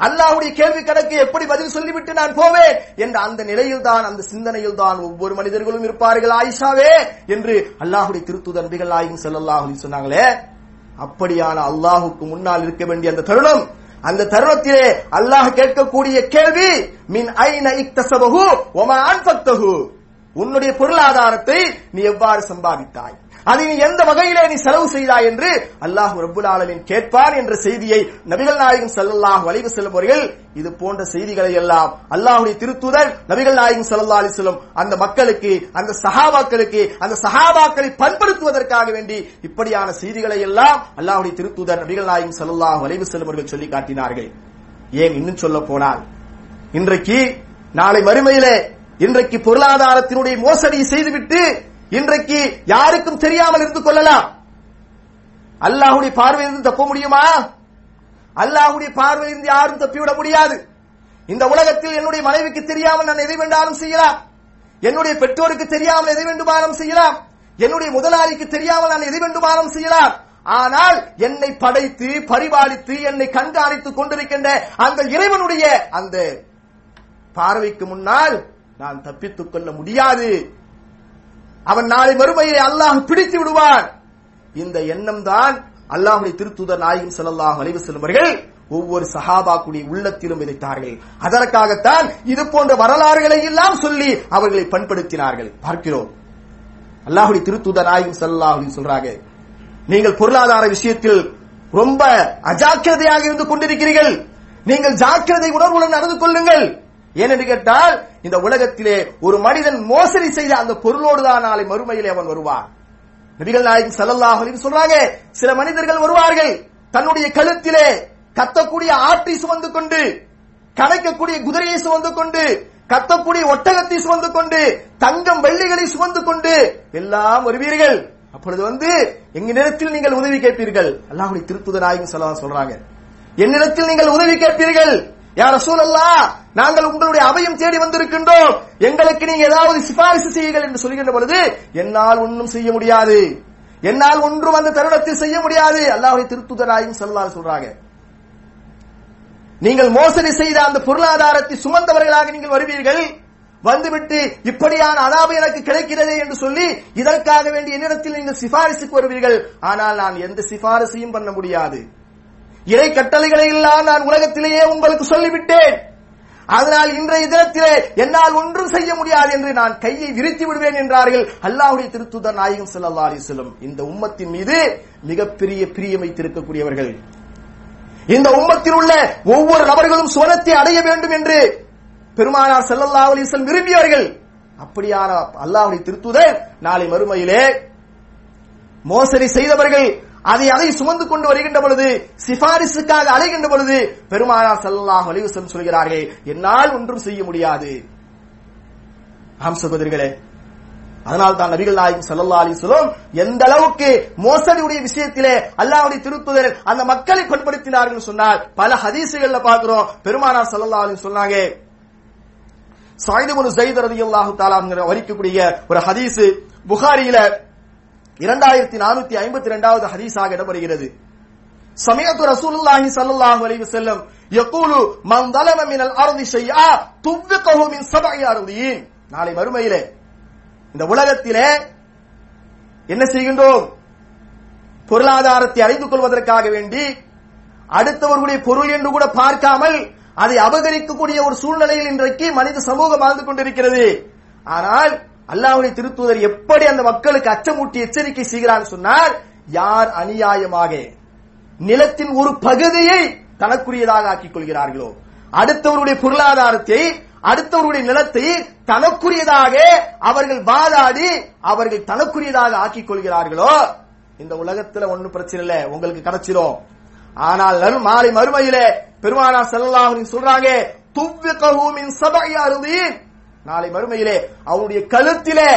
[SPEAKER 2] அல்லாஹுடைய கேள்வி கணக்கு எப்படி பதில் சொல்லிவிட்டு நான் போவேன்? என்ற அந்த நிலையில் தான் அந்த சிந்தனையில் தான் ஒவ்வொரு மனிதர்களும் இருப்பார்கள். ஆயிஷாவே என்று அல்லாஹுடைய திருத்துதர் நபிகள் ஆயும் ஸல்லல்லாஹு சொன்னாங்களே அப்படியான அல்லாஹுக்கு முன்னால் இருக்க வேண்டிய அந்த தருணம் அந்த தருணத்திலே அல்லாஹ் கேட்கக்கூடிய கேள்வி மின் ஐன இக்தசபகு வமா அன்ஃபக்தஹு உன்னுடைய பொருளாதாரத்தை நீ எவ்வாறு சம்பாதித்தாய்? அதை நீ எந்த வகையிலே நீ செலவு செய்தாய் என்று அல்லாஹ் ரபுல் ஆலமின் கேட்பார் என்ற செய்தியை நபிகள் நாயகம் ஸல்லல்லாஹு வலிவு செல்லும் அவர்கள் இது போன்ற செய்திகளை எல்லாம் அல்லாஹுடைய திருத்துதர் நபிகள் நாயகம் ஸல்லல்லாஹு அலைஹி அந்த மக்களுக்கு அந்த சஹாபாக்களுக்கு அந்த சஹாபாக்களை பண்படுத்துவதற்காக வேண்டி இப்படியான செய்திகளை எல்லாம் அல்லாஹுடைய திருத்துதர் நபிகள் நாயகம் ஸல்லல்லாஹு வலிவு செல்லும் அவர்கள் சொல்லி காட்டினார்கள். ஏன் இன்னும் சொல்ல போனால் இன்றைக்கு நாளை மறுமையிலே இன்றைக்கு பொருளாதாரத்தினுடைய மோசடியை செய்துவிட்டு இன்றைக்கு யாருக்கும் தெரியாமல் இருந்து கொள்ளலாம். அல்லாஹுடைய பார்வையிலிருந்து தப்ப முடியுமா? அல்லாஹுடைய பார்வையிலிருந்து யாரும் தப்பிவிட முடியாது. இந்த உலகத்தில் என்னுடைய மனைவிக்கு தெரியாமல் நான் எதை வேண்டாலும் செய்யலாம். என்னுடைய பெற்றோருக்கு தெரியாமல் எதை வேண்டுமானாலும் செய்யலாம். என்னுடைய முதலாளிக்கு தெரியாமல் நான் எதை வேண்டுமானாலும் செய்யலாம். ஆனால் என்னை படைத்து பரிபாலித்து என்னை கண்காணித்துக் கொண்டிருக்கின்ற அந்த இறைவனுடைய அந்த பார்வைக்கு முன்னால் நான் தப்பித்துக் கொள்ள முடியாது. அவன் நாளை மறுமையை அல்லாஹ் பிடித்து விடுவான். இந்த எண்ணம் தான் அல்லாஹுடைய திருத்துதர் நாயகம் ஸல்லல்லாஹு அலைஹி செல்வர்கள் அவர்கள் ஒவ்வொரு சஹாபாக்குடைய உள்ளத்திலும் விதைத்தார்கள். அதற்காகத்தான் இது போன்ற வரலாறுகளை எல்லாம் சொல்லி அவர்களை பண்படுத்தினார்கள். பார்க்கிறோம். அல்லாஹுடைய திருத்துதர் நாயகம் ஸல்லல்லாஹு சொல்றாங்க. நீங்கள் பொருளாதார விஷயத்தில் ரொம்ப அஜாக்கிரதையாக இருந்து கொண்டிருக்கிறீர்கள். நீங்கள் ஜாக்கிரதை உணர்வுடன் நடந்து கொள்ளுங்கள். ஏனென்று கேட்டால் இந்த உலகத்திலே ஒரு மனிதன் மோசடி செய்த அந்த பொருளோடு தான் நாளை மறுமையிலே அவன் வருவான். நபிகள் நாயகம் ஸல்லல்லாஹு சொல்றாங்க சில மனிதர்கள் வருவார்கள் தன்னுடைய கழுத்திலே கத்தக்கூடிய ஆற்றி சுமந்து கொண்டு கணக்கக்கூடிய குதிரையை சுமந்து கொண்டு கத்தக்கூடிய ஒட்டகத்தை சுமந்து கொண்டு தங்கம் வெள்ளிகளை சுமந்து கொண்டு எல்லாம் வருவீர்கள். அப்பொழுது வந்து எங்க நேரத்தில் நீங்கள் உதவி கேட்பீர்கள். அல்லாஹுடைய திருத்துதர் நாயகம் சொல்றாங்க. என்னிடத்தில் நீங்கள் உதவி கேட்பீர்கள். யார சூழல்லா நாங்கள் உங்களுடைய அபயம் தேடி வந்திருக்கின்றோம். எங்களுக்கு நீங்க ஏதாவது சிபாரிசு செய்யுங்கள் என்று சொல்கின்ற பொழுது என்னால் ஒன்றும் செய்ய முடியாது. என்னால் ஒன்றும் அந்த தருணத்தில் செய்ய முடியாது. அல்லாஹுடைய திருத்துதராயும் செல்லால் சொல்றாங்க. நீங்கள் மோசடி செய்த அந்த பொருளாதாரத்தை சுமந்தவர்களாக நீங்கள் வருவீர்கள். வந்துவிட்டு இப்படியான அதாபு எனக்கு கிடைக்கிறதே என்று சொல்லி இதற்காக வேண்டிய என்னிடத்தில் நீங்கள் சிபாரிசுக்கு வருவீர்கள். ஆனால் நான் எந்த சிபாரிசையும் பண்ண முடியாது. இறை கட்டளைகளை எல்லாம் நான் உலகத்திலேயே உங்களுக்கு சொல்லிவிட்டேன். அதனால் இன்றைய தினத்திலே என்னால் ஒன்றும் செய்ய முடியாது என்று நான் கையை விரித்து விடுவேன் என்றார்கள் அல்லாஹுடைய திருத்துதர் நாயகம் செல்லல்லா அலைஹி இந்த உம்மத்தின் மீது மிகப்பெரிய பிரியம் வைத்திருக்கக்கூடியவர்கள். இந்த உம்மத்தில் உள்ள ஒவ்வொரு நபர்களும் சுவனத்தை அடைய வேண்டும் என்று பெருமானார் செல்லல்லா அலைஹி விரும்பியவர்கள். அப்படியான அல்லாஹுடைய திருத்துதர் நாளை மறுமையிலே மோசடி செய்தவர்கள் அதை அதை சுமந்து கொண்டு வருகின்ற பொழுது சிபாரிசுக்காக அலைகின்ற பொழுது பெருமானார் ஸல்லல்லாஹு அலைஹி சொல்கிறார்கள் என்னால் ஒன்றும் செய்ய முடியாது. ஆம் சகோதரிகளே அதனால் தான் நபிகள் நாயகம் ஸல்லல்லாஹு அலி சொல்லும் எந்த அளவுக்கு மோசடியுடைய விஷயத்திலே அல்லாவுடைய திருப்புதல் அந்த மக்களை பண்படுத்தினார்கள் சொன்னால் பல ஹதீசுகள்ல பாக்குறோம் பெருமானார் ஸல்லல்லாஹு அலி சொன்னாங்க சாயிது ஜெயித் ரலியல்லாஹு தாலாங்கிற வரிக்கக்கூடிய ஒரு ஹதீஸ் புகாரியில இரண்டாயிரத்தி நானூத்தி ஐம்பத்தி இரண்டாவது ஹதீஸாக இடம்பெறுகிறது சமயத்து ரசூலுல்லாஹி ஸல்லல்லாஹு அலைஹி வஸல்லம் யகூலு மன் ظلم من الارض شيئا துவ்விகஹு மின் சபஇ அர்தீன் நாளை மறுமையிலே இந்த உலகத்திலே என்ன செய்கின்றோம் பொருளாதாரத்தை அறிந்து கொள்வதற்காக வேண்டி அடுத்தவர்களுடைய பொருள் என்று கூட பார்க்காமல் அதை அபகரிக்கக்கூடிய ஒரு சூழ்நிலையில் இன்றைக்கு மனித சமூகம் வாழ்ந்து கொண்டிருக்கிறது ஆனால் அல்லாஹுடைய திருத்தூதர் எப்படி அந்த மக்களுக்கு அச்சமூட்டி எச்சரிக்கை செய்கிறார் சொன்னார் யார் அநியாயமாக நிலத்தின் ஒரு பகுதியை தனக்குரியதாக ஆக்கிக் கொள்கிறார்களோ அடுத்தவருடைய பொருளாதாரத்தை அடுத்தவருடைய நிலத்தை தனக்குரியதாக அவர்கள் வாதாடி அவர்கள் தனக்குரியதாக ஆக்கிக் கொள்கிறார்களோ இந்த உலகத்துல ஒண்ணும் பிரச்சனை இல்ல உங்களுக்கு கிடைச்சிடும் ஆனால் மாலை மறுமையிலே பெருமானா செல்லாஹின் சொல்றாங்க துவ்விகஹு மின் சபஇ அருதீன். நாளை மறுமையிலே அவனுடைய கழுத்திலே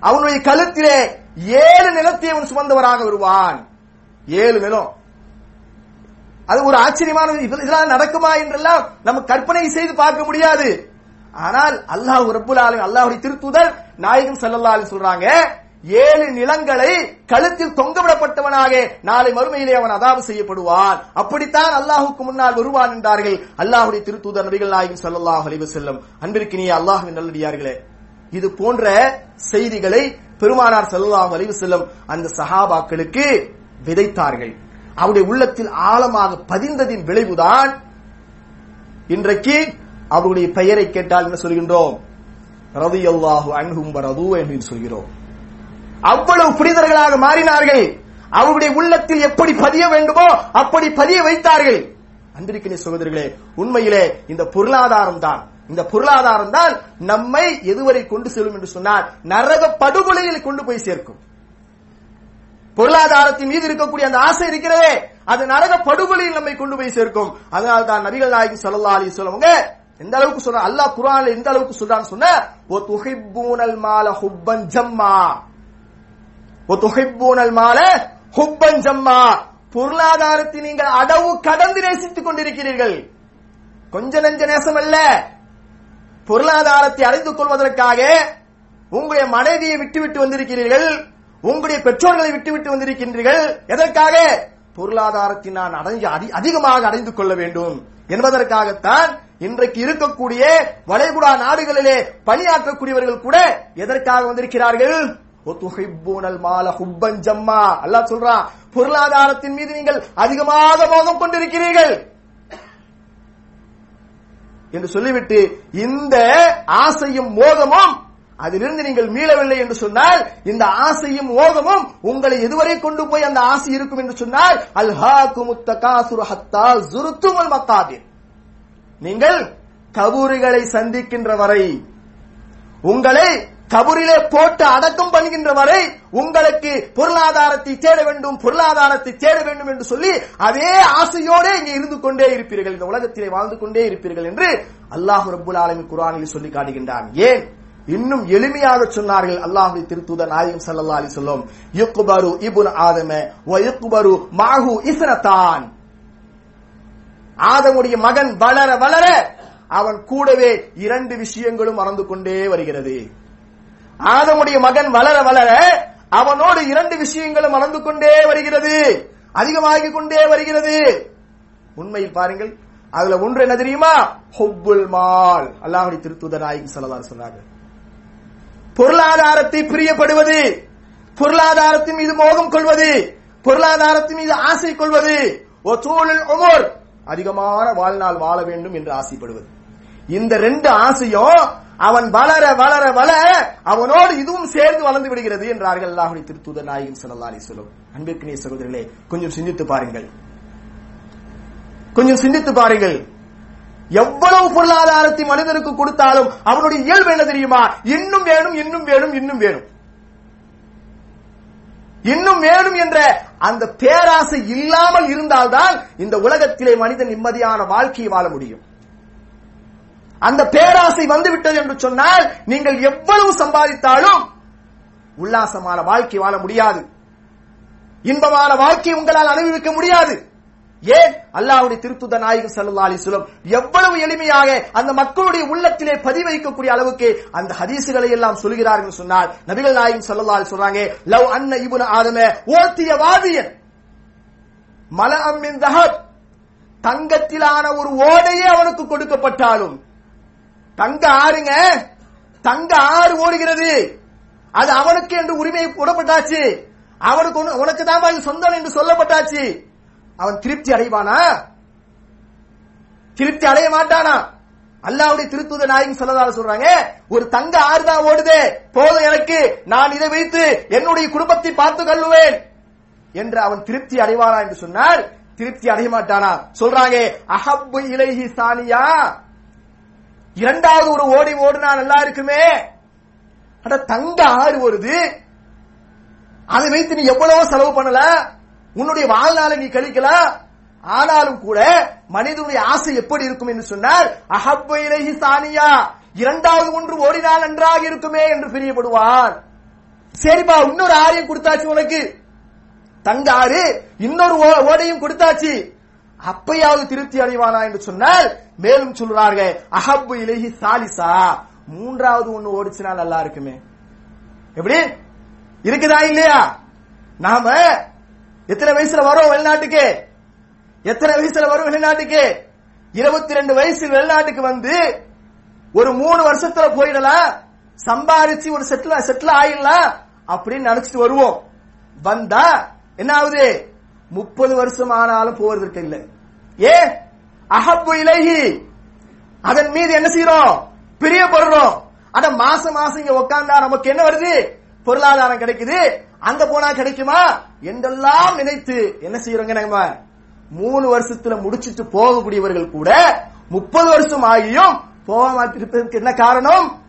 [SPEAKER 2] அவனுடைய கழுத்திலே ஏழு நிலத்தை அவன் சுமந்தவராக வருவான். ஏழு நிலம். அது ஒரு ஆச்சரியமான இதெல்லாம் நடக்குமா என்றெல்லாம் நம்ம கற்பனை செய்து பார்க்க முடியாது. ஆனால் அல்லாஹ் ரபுல் ஆலமீன் அல்லாஹ்வுடைய திருத்துதல் நாயகம் ஸல்லல்லாஹு சொல்றாங்க ஏழு நிலங்களை கழுத்தில் தொங்கவிடப்பட்டவனாக நாளை மறுமையிலே அவன் அதாவு செய்யப்படுவான். அப்படித்தான் அல்லாஹுக்கு முன்னால் வருவான் என்றார்கள். அல்லாஹுடைய திருத்தூதர் நபிகள் நாயகம் ஸல்லல்லாஹு செல்லும் வஸல்லம். அன்பிற்கினிய அல்லாஹுவின் நல்லடியார்களே இது போன்ற செய்திகளை பெருமானார் செல்லாஹ் அலிவு செல்லும் அந்த சஹாபாக்களுக்கு விதைத்தார்கள். அவருடைய உள்ளத்தில் ஆழமாக பதிந்ததின் விளைவுதான் இன்றைக்கு அவருடைய பெயரை கேட்டால் என்ன சொல்கின்றோம்? ரதியல்லாஹு அன்ஹும் வரது என்று சொல்கிறோம். அவ்வளவு புனிதர்களாக மாறினார்கள். அவருடைய உள்ளத்தில் எப்படி பதிய வேண்டுமோ அப்படி பதிய வைத்தார்கள். அன்பிருக்கிற சகோதரர்களே உண்மையிலே இந்த பொருளாதாரம் தான் இந்த பொருளாதாரம் தான் நம்மை எதுவரை கொண்டு செல்லும் என்று சொன்னால் நரக படுகொலையில் கொண்டு போய் சேர்க்கும். பொருளாதாரத்தின் மீது இருக்கக்கூடிய அந்த ஆசை இருக்கிறதே அது நரக படுகொலையில் நம்மை கொண்டு போய் சேர்க்கும். அதனால தான் நபிகள் நாயகி சல்லா அலி சொல்லுவாங்க எந்த அளவுக்கு சொல்ற அல்லாஹ் குரான் எந்த அளவுக்கு சொல்றான்னு சொன்ன ஓ பூனல் மால ஹுப்பன் ஜம்மா. மால ஹுப்பன் ஜம்மா பொருளாதாரத்தை நீங்கள் அடவு கடந்து நேசித்துக் கொண்டிருக்கிறீர்கள். கொஞ்ச நெஞ்ச நேசம் அல்ல. பொருளாதாரத்தை அறிந்து கொள்வதற்காக உங்களுடைய மனைவியை விட்டுவிட்டு வந்திருக்கிறீர்கள். உங்களுடைய பெற்றோர்களை விட்டுவிட்டு வந்திருக்கின்றீர்கள். எதற்காக? பொருளாதாரத்தை நான் அடைஞ்சு அதி- அதிகமாக அடைந்து கொள்ள வேண்டும். என்பதற்காகத்தான் இன்றைக்கு இருக்கக்கூடிய வளைகுடா நாடுகளிலே பணியாற்றக்கூடியவர்கள் கூட எதற்காக வந்திருக்கிறார்கள்? மால ஜம்மா அல்லாஹ் சொல்றான் பொருளாதாரத்தின் மீது நீங்கள் அதிகமாக மோகம் கொண்டிருக்கிறீர்கள். என்று சொல்லிவிட்டு இந்த ஆசையும் மோகமும் அதிலிருந்து நீங்கள் மீளவில்லை என்று சொன்னால் இந்த ஆசையும் மோகமும் உங்களை எதுவரை கொண்டு போய் அந்த ஆசை இருக்கும் என்று சொன்னால் அல்ஹாக்குமுத்த காசுர் ஹத்தா ஜுருத்துமல் மக்காபிர் நீங்கள் கபூறுகளை சந்திக்கின்ற வரை உங்களை கபூரிலே போட்டு அடக்கம் பண்ணுகின்ற வரை உங்களுக்கு பொருளாதாரத்தை தேட வேண்டும் பொருளாதாரத்தை தேட வேண்டும் என்று சொல்லி அதே ஆசையோடு இங்கே இருந்து கொண்டே இருப்பீர்கள். இந்த உலகத்திலே வாழ்ந்து கொண்டே இருப்பீர்கள் என்று அல்லாஹு ரபுல் ஆலமி குரானில் சொல்லி காட்டுகின்றான். ஏன்? இன்னும் எளிமையாக சொன்னார்கள் அல்லாஹ்வுடைய திருத்தூத நாயகம் சல்லா அலி சொல்லும் யுக்பரு இபுன் ஆதம வ மாஹு இஸ்னதான் ஆதமுடைய மகன் வளர வளர அவன் கூடவே இரண்டு விஷயங்களும் மறந்து கொண்டே வருகிறது. ஆதமுடைய மகன் வளர வளர அவனோடு இரண்டு விஷயங்களும் வளர்ந்து கொண்டே வருகிறது. அதிகமாகிக் கொண்டே வருகிறது. உண்மையில் பாருங்கள் அதுல ஒன்று என்ன தெரியுமா? ஹொப்புல் மால். அல்லாஹுடைய திருத்தூதர் நாயகி ஸல்லல்லாஹு சொன்னாங்க பொருளாதாரத்தை பிரியப்படுவது பொருளாதாரத்தின் மீது மோகம் கொள்வது பொருளாதாரத்தின் மீது ஆசை கொள்வது ஒத்தூலில் உமர் அதிகமான வாழ்நாள் வாழ வேண்டும் என்று ஆசைப்படுவது. இந்த ரெண்டு ஆசையும் அவன் வளர வளர வளர அவனோடு இதுவும் சேர்ந்து வளர்ந்து விடுகிறது என்றார்கள் அல்லாஹுடைய திருத்தூதர் நாயகம் ஸல்லல்லாஹு அலி சொல்லும் அன்பிற்கினிய சகோதரர்களே கொஞ்சம் சிந்தித்து பாருங்கள். கொஞ்சம் சிந்தித்து பாருங்கள். எவ்வளவு பொருளாதாரத்தை மனிதனுக்கு கொடுத்தாலும் அவனுடைய இயல்பு என்ன தெரியுமா? இன்னும் வேணும் இன்னும் வேணும் இன்னும் வேணும். இன்னும் வேணும் என்ற அந்த பேராசை இல்லாமல் இருந்தால்தான் இந்த உலகத்திலே மனிதன் நிம்மதியான வாழ்க்கையை வாழ முடியும். அந்த பேராசை வந்துவிட்டது என்று சொன்னால் நீங்கள் எவ்வளவு சம்பாதித்தாலும் உல்லாசமான வாழ்க்கை வாழ முடியாது. இன்பமான வாழ்க்கை உங்களால் அனுபவிக்க முடியாது. ஏன்? அல்லாவுடைய திருத்துத நாயகம் ஸல்லல்லாஹு அலைஹி எவ்வளவு எளிமையாக அந்த மக்களுடைய உள்ளத்திலே பதிவைக்கக்கூடிய அளவுக்கு அந்த ஹதீசுகளை எல்லாம் சொல்கிறார்கள் சொன்னால் நபிகள் நாயகம் ஸல்லல்லாஹு சொல்றாங்க லவ் அன்ன இபுன ஆதம ஓத்திய வாதியன் மல அம்மின் தகத் தங்கத்திலான ஒரு ஓடையே அவனுக்கு கொடுக்கப்பட்டாலும் தங்க ஆறுங்க. தங்க ஆறு ஓடுகிறது. அது அவனுக்கு என்று உரிமை கூடப்பட்டாச்சு அவனுக்கு உனக்கு தான் இது சொந்தம் என்று சொல்லப்பட்டாச்சு. அவன் திருப்தி அடைவானா? திருப்தி அடைய மாட்டானா? அல்லாவுடைய திருத்துத நாயகம் சொல்லதாக சொல்றாங்க ஒரு தங்க ஆறு தான் ஓடுதே. போதும் எனக்கு. நான் இதை வைத்து என்னுடைய குடும்பத்தை பார்த்து கொள்ளுவேன் என்று அவன் திருப்தி அடைவானா என்று சொன்னால் திருப்தி அடைய மாட்டானா? சொல்றாங்க அஹப்பு இலைஹி சானியா. இரண்டாவது ஒரு ஓடி ஓடுனா நல்லா இருக்குமே? அட தங்க ஆறு வருது. அதை வைத்து நீ எவ்வளவோ செலவு பண்ணல. உன்னுடைய வாழ்நாளை நீ கழிக்கல. ஆனாலும் கூட மனிதனுடைய ஆசை எப்படி இருக்கும் என்று சொன்னால் அஹப்ப இலைஹி சானியா இரண்டாவது ஒன்று ஓடினால் நன்றாக இருக்குமே என்று பிரியப்படுவான் சரிப்பா இன்னொரு ஆரியம் கொடுத்தாச்சு உனக்கு. தங்க ஆறு இன்னொரு ஓ- ஓடையும் கொடுத்தாச்சு. அப்பையாவது திருப்தி அடைவானா என்று சொன்னால் மேலும் சொல்றார்கள் அஹப்பு இலகி சாலிசா. மூன்றாவது ஒண்ணு ஓடிச்சுனா நல்லா இருக்குமே. எப்படி? இருக்குதா இல்லையா? நாம எத்தனை வயசுல வரோம் வெளிநாட்டுக்கு? எத்தனை வயசுல வரும் வெளிநாட்டுக்கு? இருபத்தி ரெண்டு வயசில் வெளிநாட்டுக்கு வந்து ஒரு மூணு வருஷத்துல போயிடலாம் சம்பாரிச்சு ஒரு செட்டில் செட்டில் ஆயிடலாம் அப்படின்னு நினைச்சிட்டு வருவோம். வந்தா என்ன ஆகுது முப்பது வருஷம் ஆனாலும் போவதற்கு இல்லை. ஏ? அஹப்பு இலகி அதன் மீது என்ன செய்யறோம்? பிரியப்படுறோம். ஆனா மாசம் மாசம் இங்க உட்கார்ந்தா நமக்கு என்ன வருது? பொருளாதாரம் கிடைக்குது. அங்க போனா கிடைக்குமா? என்றெல்லாம் நினைத்து என்ன செய்யறோங்க நம்ம? மூணு வருஷத்துல முடிச்சிட்டு போகக்கூடியவர்கள் கூட முப்பது வருஷம் ஆகியும் போக மாட்டிருப்பதற்கு என்ன காரணம்?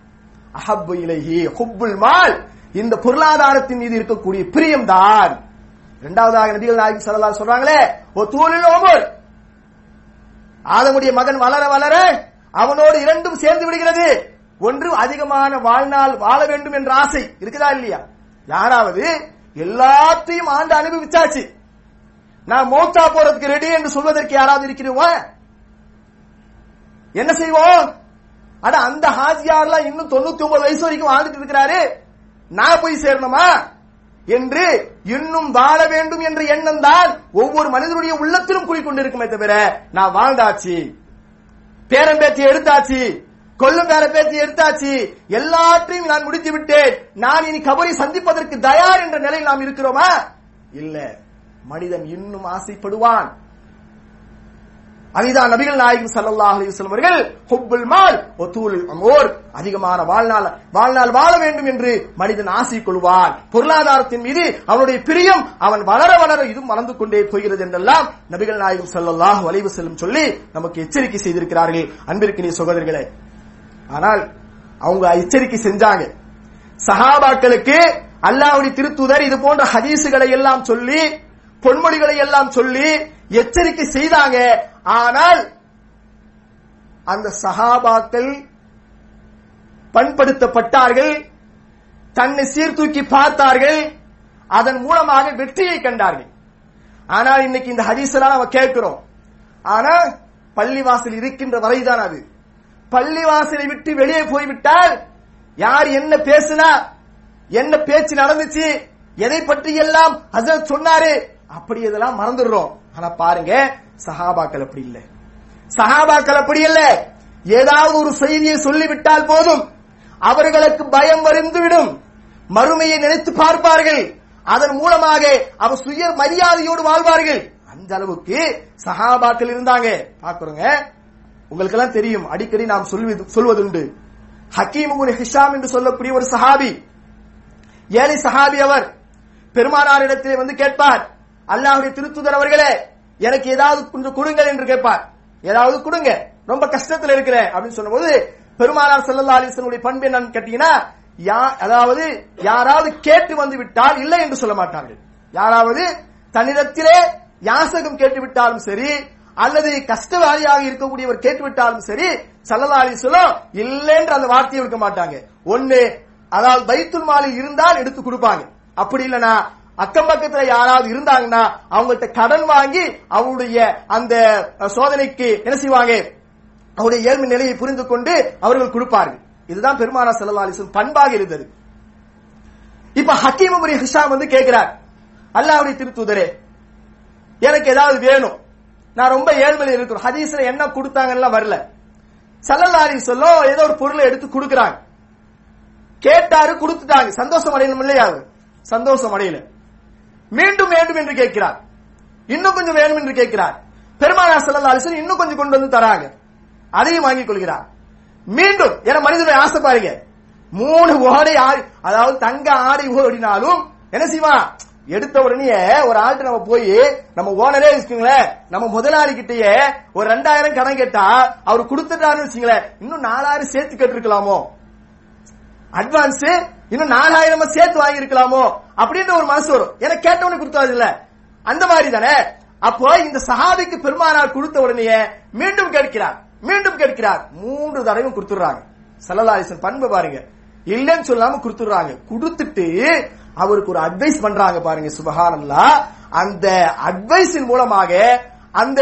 [SPEAKER 2] அஹப்பு இலகி ஹுப்புல் மால். இந்த பொருளாதாரத்தின் மீது இருக்கக்கூடிய பிரியம் தான். இரண்டாவதாக நபிகள் நாயகி ஸல்லல்லாஹு சொல்றாங்களே ஓ தூளில் ஓமர் ஆதமுடைய மகன் வளர வளர அவனோடு இரண்டும் சேர்ந்து விடுகிறது. ஒன்று அதிகமான வாழ்நாள் வாழ வேண்டும் என்ற ஆசை இருக்குதா இல்லையா? யாராவது எல்லாத்தையும் ஆண்டு அனுபவிச்சாச்சு. நான் மௌத்தா போறதுக்கு ரெடி என்று சொல்வதற்கு யாராவது இருக்கிறோமா என்ன செய்வோம்? அட அந்த ஹாஜியார்லாம் இன்னும் தொண்ணூத்தி ஒன்பது வயசு வரைக்கும் வாழ்ந்துட்டு இருக்கிறாரு. நான் போய் சேரணுமா? என்று இன்னும் வாழ வேண்டும் என்ற எண்ணம் தான் ஒவ்வொரு மனிதனுடைய உள்ளத்திலும் குடிக்கொண்டிருக்குமே தவிர நான் வாழ்ந்தாச்சு. பேரன் பேச்சு எடுத்தாச்சு. கொல்லும் வேற பேச்சு எடுத்தாச்சு. எல்லாற்றையும் நான் முடித்து விட்டேன். நான் இனி கபரை சந்திப்பதற்கு தயார் என்ற நிலையில் நாம் இருக்கிறோமா? இல்ல. மனிதன் இன்னும் ஆசைப்படுவான். அதுதான் நபிகள் நாயகம் சல்லா அலைஹி வஸல்லம் அவர்கள் ஹுப்புல் மால் ஒத்தூல் அமோர் அதிகமான வாழ்நாள் வாழ்நாள் வாழ வேண்டும் என்று மனிதன் ஆசை கொள்வான். பொருளாதாரத்தின் மீது அவனுடைய பிரியம் அவன் வளர வளர இதுவும் வளர்ந்து கொண்டே போகிறது என்றெல்லாம் நபிகள் நாயகம் ஸல்லல்லாஹு வளைவு செல்லும் சொல்லி நமக்கு எச்சரிக்கை செய்திருக்கிறார்கள். அன்பிற்கினிய சகோதரர்களே ஆனால் அவங்க எச்சரிக்கை செஞ்சாங்க. சஹாபாக்களுக்கு அல்லாவுடைய திருத்தூதர் இது போன்ற ஹதீசுகளை எல்லாம் சொல்லி பொன்மொழிகளை எல்லாம் சொல்லி எச்சரிக்கை செய்தாங்க. ஆனால் அந்த சகாபாக்கள் பண்படுத்தப்பட்டார்கள் தன்னை சீர்தூக்கி பார்த்தார்கள் அதன் மூலமாக வெற்றியை கண்டார்கள். ஆனால் இன்னைக்கு இந்த ஹதீஸ்லாம் நம்ம கேட்கிறோம். ஆனா பள்ளிவாசல் இருக்கின்ற வரைதான் அது. பள்ளிவாசலை விட்டு வெளியே போய்விட்டால் யார் என்ன பேசினா என்ன பேச்சு நடந்துச்சு எதை பற்றி எல்லாம் ஹசரத் சொன்னாரு அப்படி இதெல்லாம் மறந்துடுறோம். ஆனா பாருங்க சஹாபாக்கள் அப்படி இல்லை. சஹாபாக்கள் அப்படி இல்ல. ஏதாவது ஒரு செய்தியை சொல்லிவிட்டால் போதும். அவர்களுக்கு பயம் வருந்துவிடும். மறுமையை நினைத்து பார்ப்பார்கள். அதன் மூலமாக அவர் சுய மரியாதையோடு வாழ்வார்கள். அந்த அளவுக்கு சஹாபாக்கள் இருந்தாங்க. பாக்குறோங்க உங்களுக்கு எல்லாம் தெரியும். அடிக்கடி நாம் சொல்வது சொல்வதுண்டு. ஹக்கீம் ஹிஷாம் என்று சொல்லக்கூடிய ஒரு சஹாபி. ஏழை சஹாபி அவர். பெருமானாரிடத்திலே வந்து கேட்பார். அல்லாஹுடைய திருத்துதர் அவர்களே எனக்கு ஏதாவது கொஞ்சம் கொடுங்கள் என்று கேட்பார். ஏதாவது கொடுங்க. ரொம்ப கஷ்டத்துல இருக்கிறேன் அப்படின்னு சொன்னபோது பெருமானார் செல்லல்லா அலிசனுடைய பண்பு என்னன்னு கேட்டீங்கன்னா யா- அதாவது யாராவது கேட்டு வந்து விட்டால் இல்லை என்று சொல்ல மாட்டார்கள். யாராவது தன்னிடத்திலே யாசகம் கேட்டுவிட்டாலும் சரி அல்லது கஷ்டவாளியாக இருக்கக்கூடியவர் கேட்டுவிட்டாலும் சரி ஸல்லல்லாஹு அலைஹி இல்லைன்ற இல்லை என்று அந்த வார்த்தையை எடுக்க மாட்டாங்க. ஒண்ணு அதாவது பைத்துல் மாலில் இருந்தால் எடுத்து கொடுப்பாங்க. அப்படி இல்லனா அக்கம் பக்கத்துல யாராவது இருந்தாங்கன்னா அவங்கள்ட்ட கடன் வாங்கி அவருடைய அந்த சோதனைக்கு என்ன செய்வாங்க? அவருடைய ஏழ்மை நிலையை புரிந்து கொண்டு அவர்கள் கொடுப்பார்கள். இதுதான் பெருமானா ஸல்லல்லாஹு பண்பாக இருந்தது இப்ப ஹக்கீம் முரி ஹிஷாம் வந்து கேட்கிறார் அல்லாவுடைய திருத்துதரே எனக்கு ஏதாவது வேணும். நான் ரொம்ப ஏழ்மையில இருக்கிறோம் ஹதீஸ்ல என்ன கொடுத்தாங்கன்னு வரல. ஸல்லல்லாஹு சொல்லோ ஏதோ ஒரு பொருளை எடுத்து கொடுக்கறாங்க. கேட்டாரு கொடுத்துட்டாங்க. சந்தோஷம் அடையணும் இல்லையா அவர் சந்தோஷம் அடையல. மீண்டும் வேண்டும் என்று கேட்கிறார். இன்னும் கொஞ்சம் வேணும் என்று கேட்கிறார். பெருமானா செல்லல்லா அலிசன் இன்னும் கொஞ்சம் கொண்டு வந்து தராங்க. அதையும் வாங்கிக் கொள்கிறார். மீண்டும் என மனிதனுடைய ஆசை பாருங்க. மூணு ஓடை ஆடி அதாவது தங்க ஆடை ஓடினாலும் என்ன செய்வான் எடுத்த உடனே ஒரு ஆள்கிட்ட நம்ம போய் நம்ம ஓனரே வச்சுக்கோங்களேன் நம்ம முதலாளி கிட்டயே ஒரு ரெண்டாயிரம் கடன் கேட்டா அவர் கொடுத்துட்டாருன்னு வச்சுங்களேன் இன்னும் நாலாயிரம் சேர்த்து கேட்டிருக்கலாமோ? அட்வான்ஸ் இன்னும் நாலாயிரம் சேர்த்து வாங்கி இருக்கலாமோ அப்படின்ற ஒரு மனசு வரும். எனக்கு கேட்டவனே கொடுத்தாது இல்ல அந்த மாதிரி தானே அப்போ இந்த சஹாபிக்கு பெருமானார் கொடுத்த உடனே மீண்டும் கேட்கிறார். மீண்டும் கேட்கிறார். மூன்று தடவையும் கொடுத்துடுறாங்க. சல்லல்லாஹு பண்பு பாருங்க. இல்லைன்னு சொல்லாம கொடுத்துடுறாங்க. கொடுத்துட்டு அவருக்கு ஒரு அட்வைஸ் பண்றாங்க பாருங்க சுபஹானல்லா அந்த அட்வைஸின் மூலமாக அந்த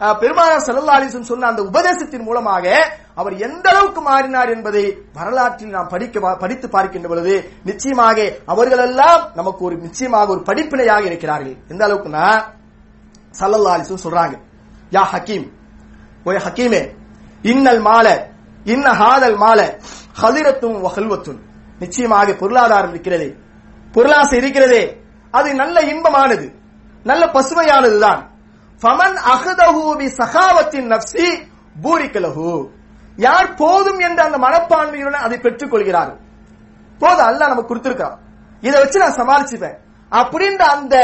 [SPEAKER 2] அஹ், பெருமானார் ஸல்லல்லாஹு சொன்ன அந்த உபதேசத்தின் மூலமாக அவர் எந்த அளவுக்கு மாறினார் என்பதை வரலாற்றில் நாம் படிக்க படித்து பார்க்கின்ற பொழுது நிச்சயமாக அவர்களெல்லாம் நமக்கு ஒரு நிச்சயமாக ஒரு படிப்பினையாக இருக்கிறார்கள். எந்த அளவுக்குன்னா ஸல்லல்லாஹு அலைஹி சொல்றாங்க. யா ஹக்கீம் ஓய் ஹக்கீமே இன்னல் மால இன்ன ஹாதல் மால ஹதிரத்தும் ஹல்வத்தும் நிச்சயமாக பொருளாதாரம் இருக்கிறதே. பொருளாசை இருக்கிறதே. அது நல்ல இன்பமானது. நல்ல பசுமையானதுதான். ஃபமன் அகதஹூபி சகாவத்தின் நப்சி பூரிக்கலஹு. யார் போதும் என்ற அந்த மனப்பான்மையுடன் அதை பெற்றுக் கொள்கிறார் போது அல்லாஹ் நமக்கு கொடுத்திருக்கான் இதை வச்சு நான் சமாளிச்சுப்பேன். அப்படின்ற அந்த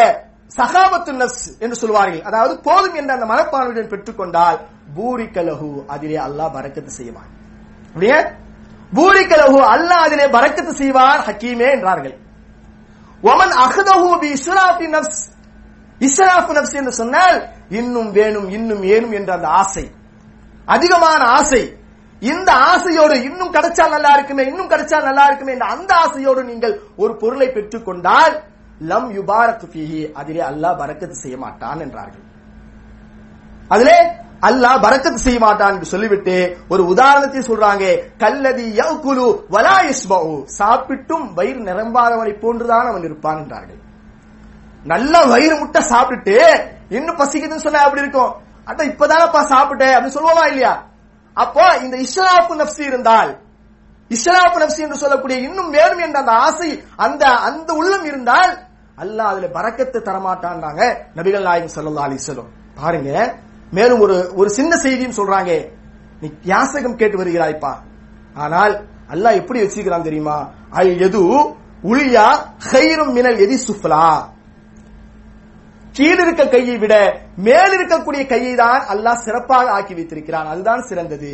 [SPEAKER 2] சகாபத்து நஸ் என்று சொல்வார்கள். அதாவது போதும் என்ற அந்த மனப்பான்மையுடன் பெற்றுக்கொண்டால் பூரிக்கலகு அதிலே அல்லாஹ் பறக்கத்து செய்வான். அப்படியே பூரிக்கலகு அல்லாஹ் அதிலே பறக்கத்து செய்வான் ஹக்கீமே என்றார்கள். ஒமன் அகதஹூ பி இஸ்ராஃபி நஃப்ஸ் இஸ்ராஃபு நப்சி என்று சொன்னால் இன்னும் வேணும் இன்னும் ஏனும் என்ற அந்த ஆசை. அதிகமான ஆசை. இந்த ஆசையோடு இன்னும் கிடைச்சால் நல்லா இருக்குமே இன்னும் கிடைச்சால் நல்லா இருக்குமே என்ற அந்த ஆசையோடு நீங்கள் ஒரு பொருளை பெற்றுக்கொண்டால் லம் யுபாரத் ஃபீஹி அதிலே அல்லாஹ் பரக்கத்து செய்ய மாட்டான் என்றார்கள். அதிலே அல்லாஹ் பரக்கத்து செய்ய மாட்டான் என்று சொல்லிவிட்டு ஒரு உதாரணத்தை சொல்றாங்க கல்லதி யகுலு வலா யஸ்மஉ சாப்பிட்டும் வயிறு நிரம்பாதவனை போன்றுதான் அவன் இருப்பான் என்றார்கள். நல்ல வயிறு முட்டை சாப்பிட்டுட்டு இன்னும் பசிக்குதுன்னு சொன்னா அப்படி இருக்கும்? அட்டா இப்பதானப்பா சாப்பிட்டேன். அப்படின்னு சொல்லுவோமா இல்லையா? அப்போ இந்த இஸ்லாப்பு நப்சி இருந்தால் இஸ்லாப்பு நப்சி என்று சொல்லக்கூடிய இன்னும் மேலும் என்ற அந்த ஆசை அந்த அந்த உள்ளம் இருந்தால் அல்லாஹ் அதுல பறக்கத்து தரமாட்டான்றாங்க நபிகள் நாயகம் ஸல்லல்லாஹு அலைஹி சொல்லும் பாருங்க மேலும் ஒரு ஒரு சின்ன செய்தியும் சொல்றாங்க. நீ யாசகம் கேட்டு வருகிறாய்ப்பா ஆனால் அல்லாஹ் எப்படி வச்சிருக்கிறான் தெரியுமா? அல் எது உளியா ஹைரும் மினல் எதி சுஃப்லா கீழ் இருக்க கையை விட மேல் இருக்கக்கூடிய கையை தான் அல்லாஹ் சிறப்பாக ஆக்கி வைத்திருக்கிறான். அதுதான் சிறந்தது.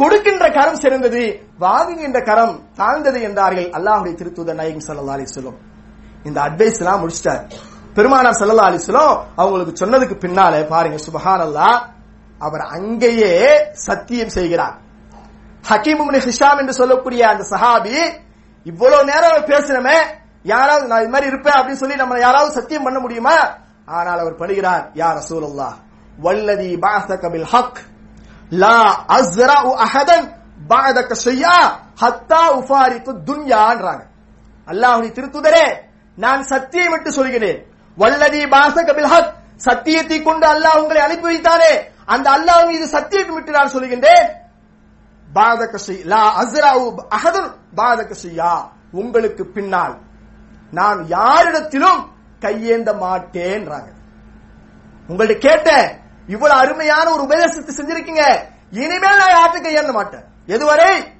[SPEAKER 2] கொடுக்கின்ற கரம் சிறந்தது வாங்குகின்ற கரம் தாழ்ந்தது என்றார்கள் அல்லாஹுடைய திருத்தூதர் நாயகம் சல்லா அலி சொல்லும் இந்த அட்வைஸ் எல்லாம் முடிச்சிட்டார். பெருமானார் சல்லா அலி சொல்லும் அவங்களுக்கு சொன்னதுக்கு பின்னாலே பாருங்க சுபஹான் அல்லா அவர் அங்கேயே சத்தியம் செய்கிறார். ஹக்கீம் ஹிஷாம் என்று சொல்லக்கூடிய அந்த சஹாபி இவ்வளவு நேரம் பேசினமே யாராவது நான் இது மாதிரி இருப்பேன் அப்படின்னு சொல்லி நம்ம யாராவது சத்தியம் பண்ண முடியுமா? ஆனால் அவர் படுகிறார் யார் ரசூலுல்லாஹ் வல்லதி பாச பில் ஹக் லா அஸ்ரஉ அஹதன் பஅதக ஷையா ஹத்தா உஃபாரிகு துன்யான்றாங்க. அல்லாஹ்வுடைய திருத்துதரே நான் சத்தியம் விட்டு சொல்கிறேன். வல்லதி பாச பில் ஹக் சத்தியத்தை கொண்டு அல்லாஹ் உங்களை அனுப்பி வைத்தானே அந்த அல்லாஹ் மீது சத்தியம் விட்டு நான் சொல்கின்றேன். பாதக ஷை லா உ அஹதன் பாதக ஷையா உங்களுக்கு பின்னால் நான் யாரிடத்திலும் கையேந்த மாட்டேன்றாங்க. உங்கள்ட்ட கேட்டேன் இவ்வளவு அருமையான ஒரு உபதேசத்தை செஞ்சிருக்கீங்க. இனிமேல் நான் யார்கிட்ட கையேந்த மாட்டேன். எதுவரை?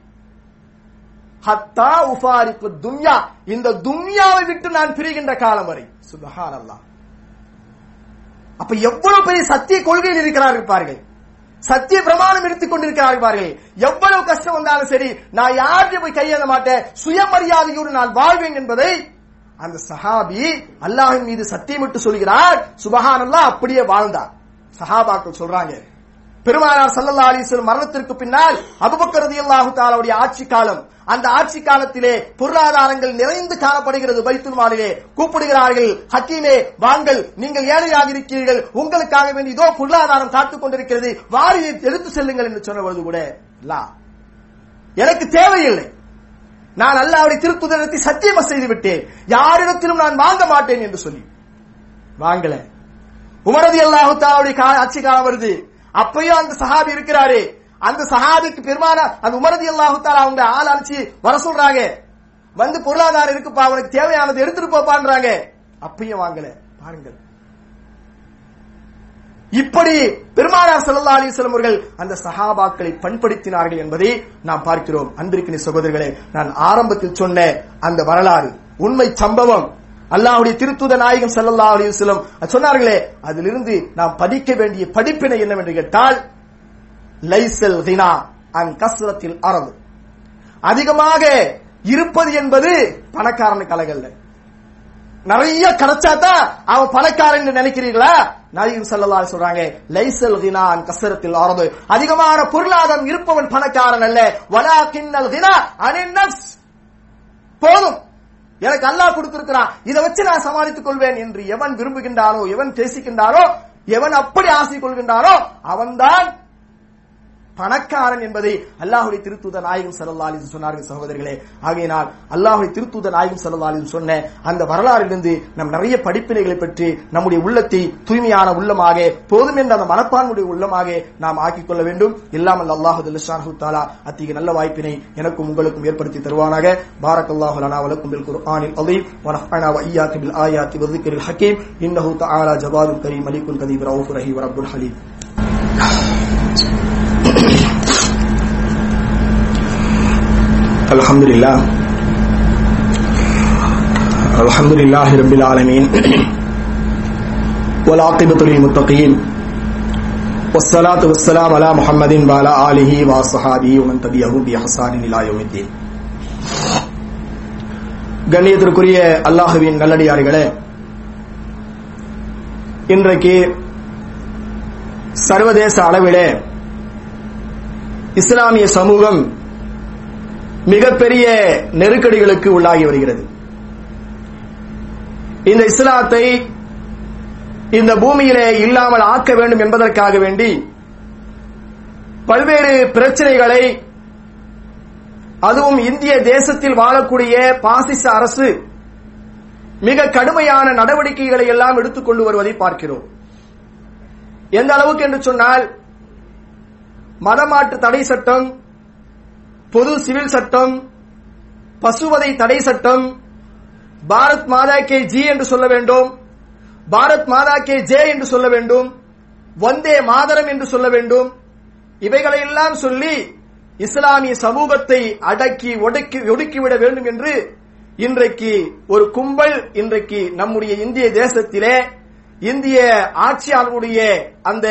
[SPEAKER 2] ஹத்தா உபாரிப்பு துன்யா. இந்த துன்யாவை விட்டு நான் பிரிகின்ற காலம் வரை. சுபஹான் அல்லாஹ் அப்ப எவ்வளவு பெரிய சத்திய கொள்கையில் இருக்கிறார்கள் பாருங்கள். சத்திய பிரமாணம் எடுத்துக் கொண்டிருக்கிறார்கள் பாருங்கள். எவ்வளவு கஷ்டம் வந்தாலும் சரி நான் யார்கிட்ட போய் கையேந்த மாட்டேன். சுயமரியாதையோடு நான் வாழ்வேன் என்பதை அந்த சஹாபி அல்லாஹின் மீது சத்தியமிட்டு சொல்கிறார் சுபஹான் அல்லாஹ் அப்படியே வாழ்ந்தார். சஹாபாக்கள் சொல்றாங்க பெருமானார் சல்லல்லா அலைஹி மரணத்திற்கு பின்னால் அபுபக்கரதி அல்லாஹு தாலாவுடைய ஆட்சி காலம் அந்த ஆட்சி காலத்திலே பொருளாதாரங்கள் நிறைந்து காணப்படுகிறது பைத்துல் மாலிலே. கூப்பிடுகிறார்கள் ஹக்கீமே வாங்கள் நீங்கள் ஏழையாக இருக்கிறீர்கள் உங்களுக்காக வேண்டி இதோ பொருளாதாரம் காத்துக் கொண்டிருக்கிறது வாரியை எடுத்து செல்லுங்கள் என்று சொன்ன பொழுது கூட லா எனக்கு தேவையில்லை. நான் அல்லாவுடைய திருத்துதரத்தை சத்தியமா செய்து விட்டேன் யாரிடத்திலும் நான் வாங்க மாட்டேன் என்று சொல்லி. வாங்கல. உமரதி அல்லாஹு ஆட்சி காலம் வருது. அப்பயும் அந்த சஹாபி இருக்கிறாரு. அந்த சஹாபிக்கு பெருமான அந்த உமரதி அல்லாஹு அவங்க ஆள் அனுப்பிச்சு வர சொல்றாங்க. வந்து பொருளாதாரம் இருக்குப்பா அவனுக்கு தேவையானது எடுத்துட்டு போப்பான்றாங்க. அப்பயும் வாங்கல. பாருங்கள். இப்படி பெருமானார் ஸல்லல்லாஹு அலிஸ்லம் அவர்கள் அந்த சஹாபாக்களை பண்படுத்தினார்கள் என்பதை நாம் பார்க்கிறோம். அன்பிற்கினி சகோதரர்களே நான் ஆரம்பத்தில் சொன்ன அந்த வரலாறு உண்மை சம்பவம் அல்லாஹுடைய திருத்துத நாயகம் ஸல்லல்லாஹு அலிஸ்லம் சொன்னார்களே அதிலிருந்து நாம் படிக்க வேண்டிய படிப்பினை என்னவென்று கேட்டால் லைசல் ஹினா அன் கஸ்ரத்தில் அரது அதிகமாக இருப்பது என்பது பணக்காரனுக்கு அழகல்ல. நிறைய கிடைச்சாதான் அவன் பணக்காரன் நினைக்கிறீங்களா நபியும் செல்லலா சொல்றாங்க லைசல் கினான் கசரத்தில் கஸ்ரத்தில் அதிகமான பொருளாதாரம் இருப்பவன் பணக்காரன் அல்ல. வலாகின்னல் கினா அனின் போதும். எனக்கு அல்லாஹ் கொடுத்திருக்கிறான். இதை வச்சு நான் சமாளித்துக் கொள்வேன் என்று எவன் விரும்புகின்றானோ எவன் பேசிக்கின்றானோ எவன் அப்படி ஆசை கொள்கின்றானோ அவன்தான் பணக்காரன் என்பதை அல்லாஹுடைய திருத்தூத நாயகம் ஸல்லல்லாஹு என்று சொன்னார்கள் சகோதரர்களே. ஆகையினால் அல்லாஹுடைய திருத்தூத நாயகம் ஸல்லல்லாஹு அலைஹி சொன்ன அந்த வரலாறிலிருந்து நம் நிறைய படிப்பினைகளை பற்றி நம்முடைய உள்ளத்தை தூய்மையான உள்ளமாக போதும் என்ற அந்த மனப்பான்முடைய உள்ளமாக நாம் ஆக்கிக் கொள்ள வேண்டும். இல்லாமல் அல்லாஹு ஜல்லஷானஹு ஹுத்தாலா அத்தகைய நல்ல வாய்ப்பினை எனக்கும் உங்களுக்கும் ஏற்படுத்தி தருவானாக. பாரக்கல்லாஹு லனா வலக்கும் பில் குர்ஆனில் அலீம். வ நஃபஅனா வ iyyakum பில் ஆயாத்தி வ ذிக்ரில் ஹக்கீம். இன்னஹு தஆலா ஜவாதுல் கரீம் மலிக்குல் கதீர் الحمد لله الحمد لله رب العالمين والعاقبة للمتقين والصلاة والسلام على محمد وعلى آله وصحابه ومن تبعهم بإحسان إلى يوم الدين கண்ணியத்திற்குரிய அல்லாஹுவின் நல்லடியார்களே இன்றைக்கு சர்வதேச அளவிலே இஸ்லாமிய சமூகம் மிகப்பெரிய நெருக்கடிகளுக்கு உள்ளாகி வருகிறது. இந்த இஸ்லாத்தை இந்த பூமியிலே இல்லாமல் ஆக்க வேண்டும் என்பதற்காக வேண்டி பல்வேறு பிரச்சனைகளை அதுவும் இந்திய தேசத்தில் வாழக்கூடிய பாசிச அரசு மிக கடுமையான நடவடிக்கைகளை எல்லாம் எடுத்துக்கொண்டு வருவதை பார்க்கிறோம். எந்த அளவுக்கு என்று சொன்னால் மதமாற்று தடை சட்டம் பொது சிவில் சட்டம் பசுவதை தடை சட்டம் பாரத் மாதா கே ஜி என்று சொல்ல வேண்டும் பாரத் மாதா கே ஜே என்று சொல்ல வேண்டும் வந்தே மாதரம் என்று சொல்ல வேண்டும் இவைகளை எல்லாம் சொல்லி இஸ்லாமிய சமூகத்தை அடக்கி ஒடுக்கி ஒடுக்கிவிட வேண்டும் என்று இன்றைக்கு ஒரு கும்பல் இன்றைக்கு நம்முடைய இந்திய தேசத்திலே இந்திய ஆட்சியாளருடைய அந்த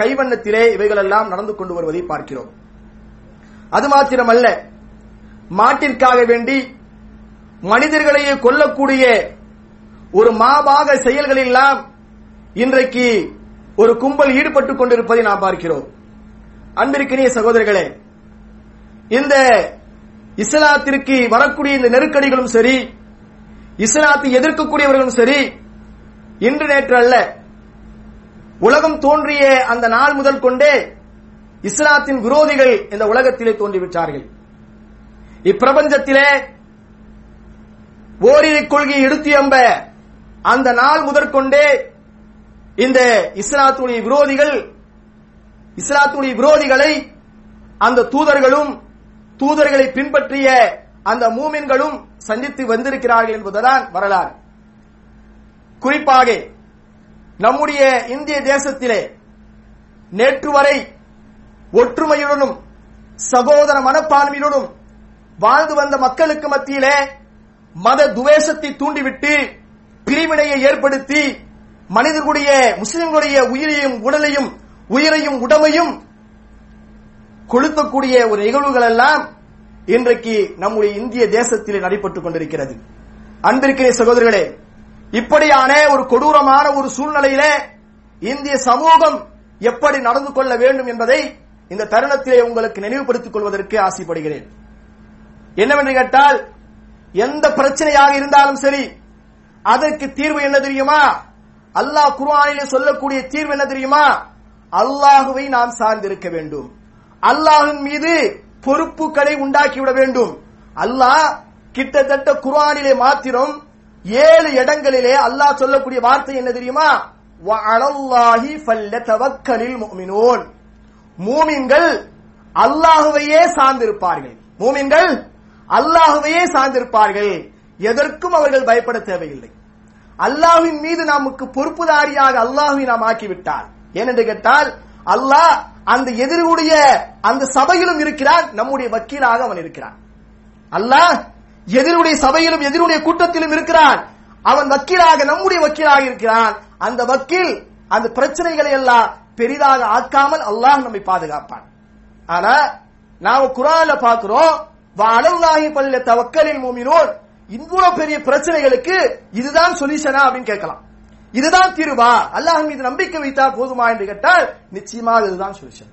[SPEAKER 2] கைவண்ணத்திலே இவைகளெல்லாம் நடந்து கொண்டு வருவதை பார்க்கிறோம். அது மாத்திரமல்ல. மாட்டிற்காக வேண்டி மனிதர்களையே கொல்லக்கூடிய ஒரு மாபாக செயல்களெல்லாம் இன்றைக்கு ஒரு கும்பல் ஈடுபட்டுக் கொண்டிருப்பதை நாம் பார்க்கிறோம். அன்பிற்கினிய சகோதரர்களே இந்த இஸ்லாத்திற்கு வரக்கூடிய இந்த நெருக்கடிகளும் சரி இஸ்லாத்தை எதிர்க்கக்கூடியவர்களும் சரி இன்று நேற்று அல்ல உலகம் தோன்றிய அந்த நாள் முதல் கொண்டே இஸ்லாத்தின் விரோதிகள் இந்த உலகத்திலே தோன்றிவிட்டார்கள். இப்பிரபஞ்சத்திலே ஓரிரு கொள்கையை எடுத்து எம்ப அந்த நாள் முதற்கொண்டே இந்த இஸ்லாத்துடைய விரோதிகள் இஸ்லாத்துடைய விரோதிகளை அந்த தூதர்களும் தூதர்களை பின்பற்றிய அந்த மூமின்களும் சந்தித்து வந்திருக்கிறார்கள் என்பதுதான் வரலாறு. குறிப்பாக நம்முடைய இந்திய தேசத்திலே நேற்று வரை ஒற்றுமையுடனும் சகோதர மனப்பான்மையுடனும் வாழ்ந்து வந்த மக்களுக்கு மத்தியிலே மத துவேஷத்தை தூண்டிவிட்டு பிரிவினையை ஏற்படுத்தி மனிதர்களுடைய முஸ்லிம்களுடைய உயிரையும் உடலையும் உயிரையும் உடமையும் கொளுத்தக்கூடிய ஒரு நிகழ்வுகள் எல்லாம் இன்றைக்கு நம்முடைய இந்திய தேசத்தில் நடைபெற்றுக் கொண்டிருக்கிறது. அன்பிற்கிற சகோதரர்களே இப்படியான ஒரு கொடூரமான ஒரு சூழ்நிலையிலே இந்திய சமூகம் எப்படி நடந்து கொள்ள வேண்டும் என்பதை இந்த தருணத்திலே உங்களுக்கு நினைவுபடுத்திக் கொள்வதற்கு ஆசைப்படுகிறேன். என்னவென்று கேட்டால் எந்த பிரச்சனையாக இருந்தாலும் சரி அதற்கு தீர்வு என்ன தெரியுமா? அல்லாஹ் குர்ஆனிலே சொல்லக்கூடிய தீர்வு என்ன தெரியுமா? அல்லாஹுவை நாம் சார்ந்திருக்க வேண்டும். அல்லாஹின் மீது பொறுப்புகளை உண்டாக்கிவிட வேண்டும். அல்லாஹ் கிட்டத்தட்ட குர்ஆனிலே மாத்திரம் ஏழு இடங்களிலே அல்லாஹ் சொல்லக்கூடிய வார்த்தை என்ன தெரியுமா? வஅலல்லாஹி ஃபல்யதவக்கலில் முஃமினூன். மூமின்கள் அல்லாஹுவையே சார்ந்திருப்பார்கள். மூமின்கள் அல்லாஹுவையே சார்ந்திருப்பார்கள். எதற்கும் அவர்கள் பயப்பட தேவையில்லை. அல்லாஹின் மீது நமக்கு பொறுப்புதாரியாக அல்லாஹுவை நாம் ஆக்கிவிட்டார் ஏனென்று கேட்டால் அல்லாஹ் அந்த எதிர்வுடைய அந்த சபையிலும் இருக்கிறான் நம்முடைய வக்கீலாக அவன் இருக்கிறான். அல்லாஹ் எதிருடைய சபையிலும் எதிருடைய கூட்டத்திலும் இருக்கிறான். அவன் வக்கீலாக நம்முடைய வக்கீலாக இருக்கிறான். அந்த வக்கீல் அந்த பிரச்சனைகளை எல்லாம் பெரிதாக ஆக்காமல் அல்லாஹ் நம்மை பாதுகாப்பான். ஆனா நாம குரான்ல பாக்குறோம் அலல்லாஹி பல்ல தவக்கலில் மூமினோன். இவ்வளவு பெரிய பிரச்சனைகளுக்கு இதுதான் சொல்யூஷனா அப்படின்னு கேட்கலாம். இதுதான் தீர்வா? அல்லாஹ் மீது நம்பிக்கை வைத்தா போதுமா என்று கேட்டால் நிச்சயமாக இதுதான் சொல்யூஷன்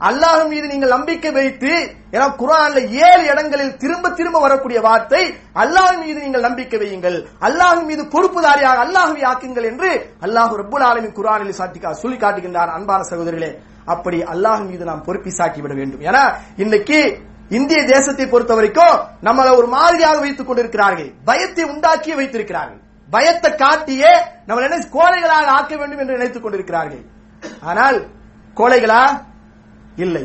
[SPEAKER 2] அல்லாஹ் மீது நீங்கள் நம்பிக்கை வைத்து ஏன்னா குரான்ல ஏழு இடங்களில் திரும்ப திரும்ப வரக்கூடிய வார்த்தை அல்லாஹ் மீது நீங்கள் நம்பிக்கை வையுங்கள். அல்லாஹ் மீது பொறுப்புதாரியாக அல்லாஹுவை ஆக்குங்கள் என்று அல்லாஹ் ரப்புல் ஆலமின் குரானில் சாட்டி சொல்லி காட்டுகின்றார். அன்பான சகோதரிகளே அப்படி அல்லாஹ் மீது நாம் பொறுப்பி சாட்டி விட வேண்டும். ஏன்னா இன்னைக்கு இந்திய தேசத்தை பொறுத்த வரைக்கும் நம்மளை ஒரு மாதிரியாக வைத்துக் கொண்டிருக்கிறார்கள். பயத்தை உண்டாக்கி வைத்திருக்கிறார்கள். பயத்தை காட்டியே நம்மளை என்ன கோழைகளாக ஆக்க வேண்டும் என்று நினைத்துக் கொண்டிருக்கிறார்கள். ஆனால் கோழைகளா? இல்லை.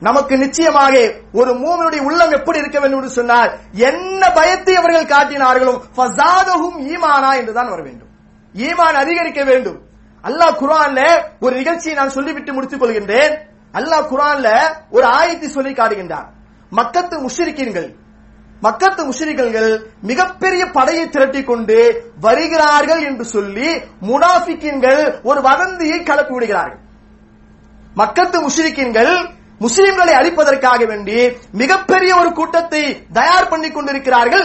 [SPEAKER 2] நமக்கு நிச்சயமாக ஒரு மூமனுடைய உள்ளம் எப்படி இருக்க வேண்டும் என்று சொன்னால் என்ன பயத்தை அவர்கள் காட்டினார்களும் ஃபஸாதஹும் ஈமானா என்றுதான் வர வேண்டும். ஈமான் அதிகரிக்க வேண்டும். அல்லாஹ் குரான்ல ஒரு நிகழ்ச்சியை நான் சொல்லிவிட்டு முடித்துக் கொள்கின்றேன். அல்லாஹ் குர்ஆன்ல ஒரு ஆயத்தை சொல்லி காட்டுகின்றார். மக்கத்து முஷிரிக்கீன்கள். மக்கத்து முஷ்ரிக்கள் மிகப்பெரிய படையை திரட்டி கொண்டு வருகிறார்கள் என்று சொல்லி முனாஃபிக்கீன்கள் ஒரு வதந்தியை கலப்பி விடுகிறார்கள் மக்கத்து முஷ்ரிக்கின்கள் முஸ்லிம்களை அழிப்பதற்காக வேண்டி மிகப்பெரிய ஒரு கூட்டத்தை தயார் பண்ணி கொண்டிருக்கிறார்கள்.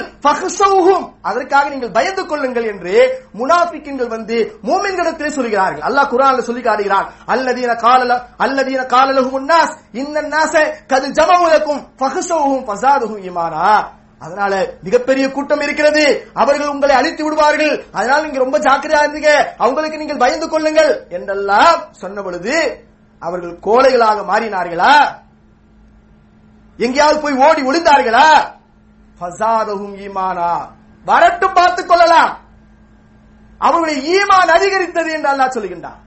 [SPEAKER 2] அதற்காக நீங்கள் பயந்து கொள்ளுங்கள் என்று முனாபிக்கின்கள் வந்து மூமின்களிடத்திலே சொல்கிறார்கள். அல்லாஹ் குரான் சொல்லி காட்டுகிறான். அல்லதீன காலல அல்லதீன காலலகும் நாஸ் இந்த நாச கது ஜமவுலக்கும் ஃபஹசவுஹும் ஃபசாதுஹும் இமானா. அதனால மிகப்பெரிய கூட்டம் இருக்கிறது. அவர்கள் உங்களை அழித்து விடுவார்கள். அதனால நீங்க ரொம்ப ஜாக்கிரதையா இருந்தீங்க. அவங்களுக்கு நீங்கள் பயந்து கொள்ளுங்கள் என்றெல்லாம் சொன்ன பொழுது அவர்கள் கோழைகளாக மாறினார்களா? எங்கேயாவது போய் ஓடி ஒளிந்தார்களா? ஃபஸாதஹும் ஈமானா. வரட்டும் பார்த்துக் கொள்ளலாம். அவருடைய ஈமான் அதிகரித்தது என்று அல்லாஹ் சொல்லுகின்றான்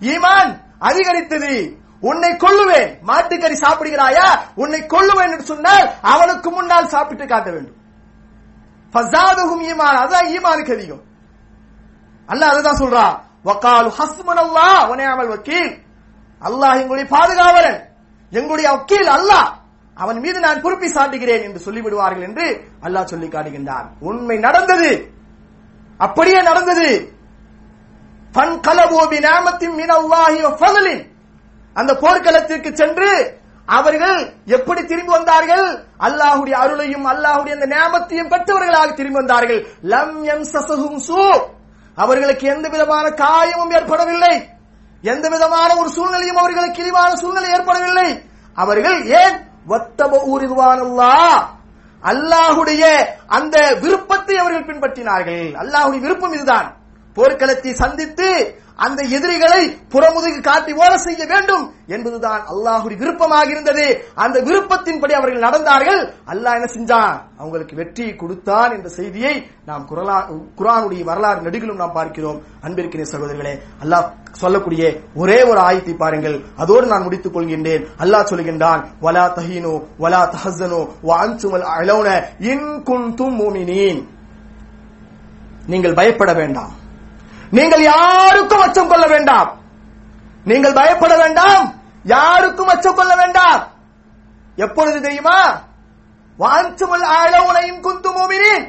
[SPEAKER 2] ஈமான் அதிகரித்தது. உன்னை கொள்ளுவேன் மாட்டுக்கறி சாப்பிடுகிறாயா? உன்னை கொள்ளுவேன் என்று சொன்னால் அவனுக்கு முன்னால் சாப்பிட்டு காட்ட வேண்டும். ஃபசாதுகும் ஈமான். அதான் ஈமானுக்கு அதிகம். அல்லாஹ் அதுதான் சொல்றான். வகாலு ஹஸ்புனல்லாஹ் வ நிஅமல் வக்கீல். அல்லாஹ் எங்களுடைய பாதுகாவலன் எங்களுடைய வக்கீல் அல்லாஹ். அவன் மீது நான் குறிப்பி சாட்டுகிறேன் என்று சொல்லிவிடுவார்கள் என்று அல்லாஹ் சொல்லி காட்டுகின்றான். உண்மை நடந்தது. அப்படியே நடந்தது. ஃபன் கலபோ பிநாமத்தின் மினல்லாஹி வ அந்த போர்க்களத்திற்கு சென்று அவர்கள் எப்படி திரும்பி வந்தார்கள்? அல்லாஹுடைய அருளையும் அல்லாஹுடைய அந்த நேமத்தையும் பெற்றவர்களாக திரும்பி வந்தார்கள். லம் எம் சசகும் சூ. அவர்களுக்கு எந்த விதமான காயமும் ஏற்படவில்லை. எந்த விதமான ஒரு சூழ்நிலையும் அவர்களுக்கு இழிவான சூழ்நிலை ஏற்படவில்லை. அவர்கள் ஏன்? வத்தபூரிதுவானல்லா அல்லாஹுடைய அந்த விருப்பத்தை அவர்கள் பின்பற்றினார்கள். அல்லாஹுடைய விருப்பம் இதுதான். போர்க்களத்தை சந்தித்து அந்த எதிரிகளை புறமுதுகு காட்டி ஓட செய்ய வேண்டும் என்பதுதான் அல்லாஹுடைய விருப்பமாக இருந்தது அந்த விருப்பத்தின்படி அவர்கள் நடந்தார்கள். அல்லாஹ் என்ன செஞ்சான்? அவங்களுக்கு வெற்றியை கொடுத்தான் என்ற செய்தியை நாம் குரலா- குரானுடைய வரலாறு நெடுகிலும் நாம் பார்க்கிறோம். அன்பிருக்கிறேன் சகோதரர்களே அல்லாஹ் சொல்லக்கூடிய ஒரே ஒரு ஆயத்தை பாருங்கள். அதோடு நான் முடித்துக் கொள்கின்றேன். அல்லாஹ் சொல்கின்றான் வலா தஹீனு வலா தஹஸனு வான்சுமல் அன்துமல் அலௌன இன் குன்தும் முஃமினீன் நீங்கள் பயப்பட வேண்டாம். நீங்கள் யாருக்கும் அச்சம் கொள்ள வேண்டாம். நீங்கள் பயப்பட வேண்டாம். யாருக்கும் அச்சம் கொள்ள வேண்டாம். எப்பொழுது தெரியுமா? வாஞ்சமல் அழவுனையும் குந்து மூமினேன்.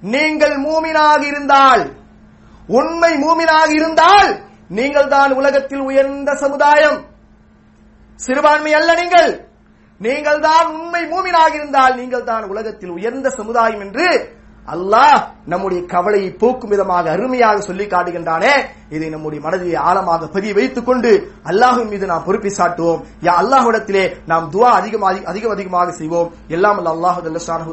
[SPEAKER 2] நீங்கள் மூமினாக இருந்தால் உண்மை மூமினாக இருந்தால் நீங்கள் தான் உலகத்தில் உயர்ந்த சமுதாயம். சிறுபான்மை அல்ல நீங்கள். நீங்கள் தான் உண்மை மூமினாக இருந்தால் நீங்கள் தான் உலகத்தில் உயர்ந்த சமுதாயம் என்று அல்லாஹ் நம்முடைய கவலையை போக்கும் விதமாக அருமையாக சொல்லி காட்டுகின்றானே. இதை நம்முடைய மனதிலே ஆழமாக பதிய வைத்துக் கொண்டு அல்லாஹின் மீது நாம் பொறுப்பை சாட்டுவோம். யா அல்லாஹ்விடத்திலே நாம் துவா அதிகமாக அதிகம் அதிகமாக செய்வோம். எல்லாம் அல்ல அல்லாஹு ஜல்லஷானஹு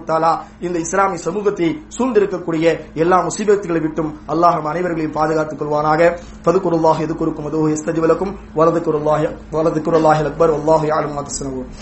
[SPEAKER 2] இந்த இஸ்லாமிய சமூகத்தை சூழ்ந்திருக்கக்கூடிய எல்லா முசீபத்துகளை விட்டும் அல்லாஹும் அனைவர்களையும் பாதுகாத்துக் கொள்வானாக. ஃபதுகுருல்லாஹ் எதுக்குருக்கும் அதுஹு எஸ்தஜிவலக்கும் வலதுக்குருல்லாஹ் வலதுக்குருல்லாஹ் அக்பர் வல்லாஹு அக்பர் மா யாரும்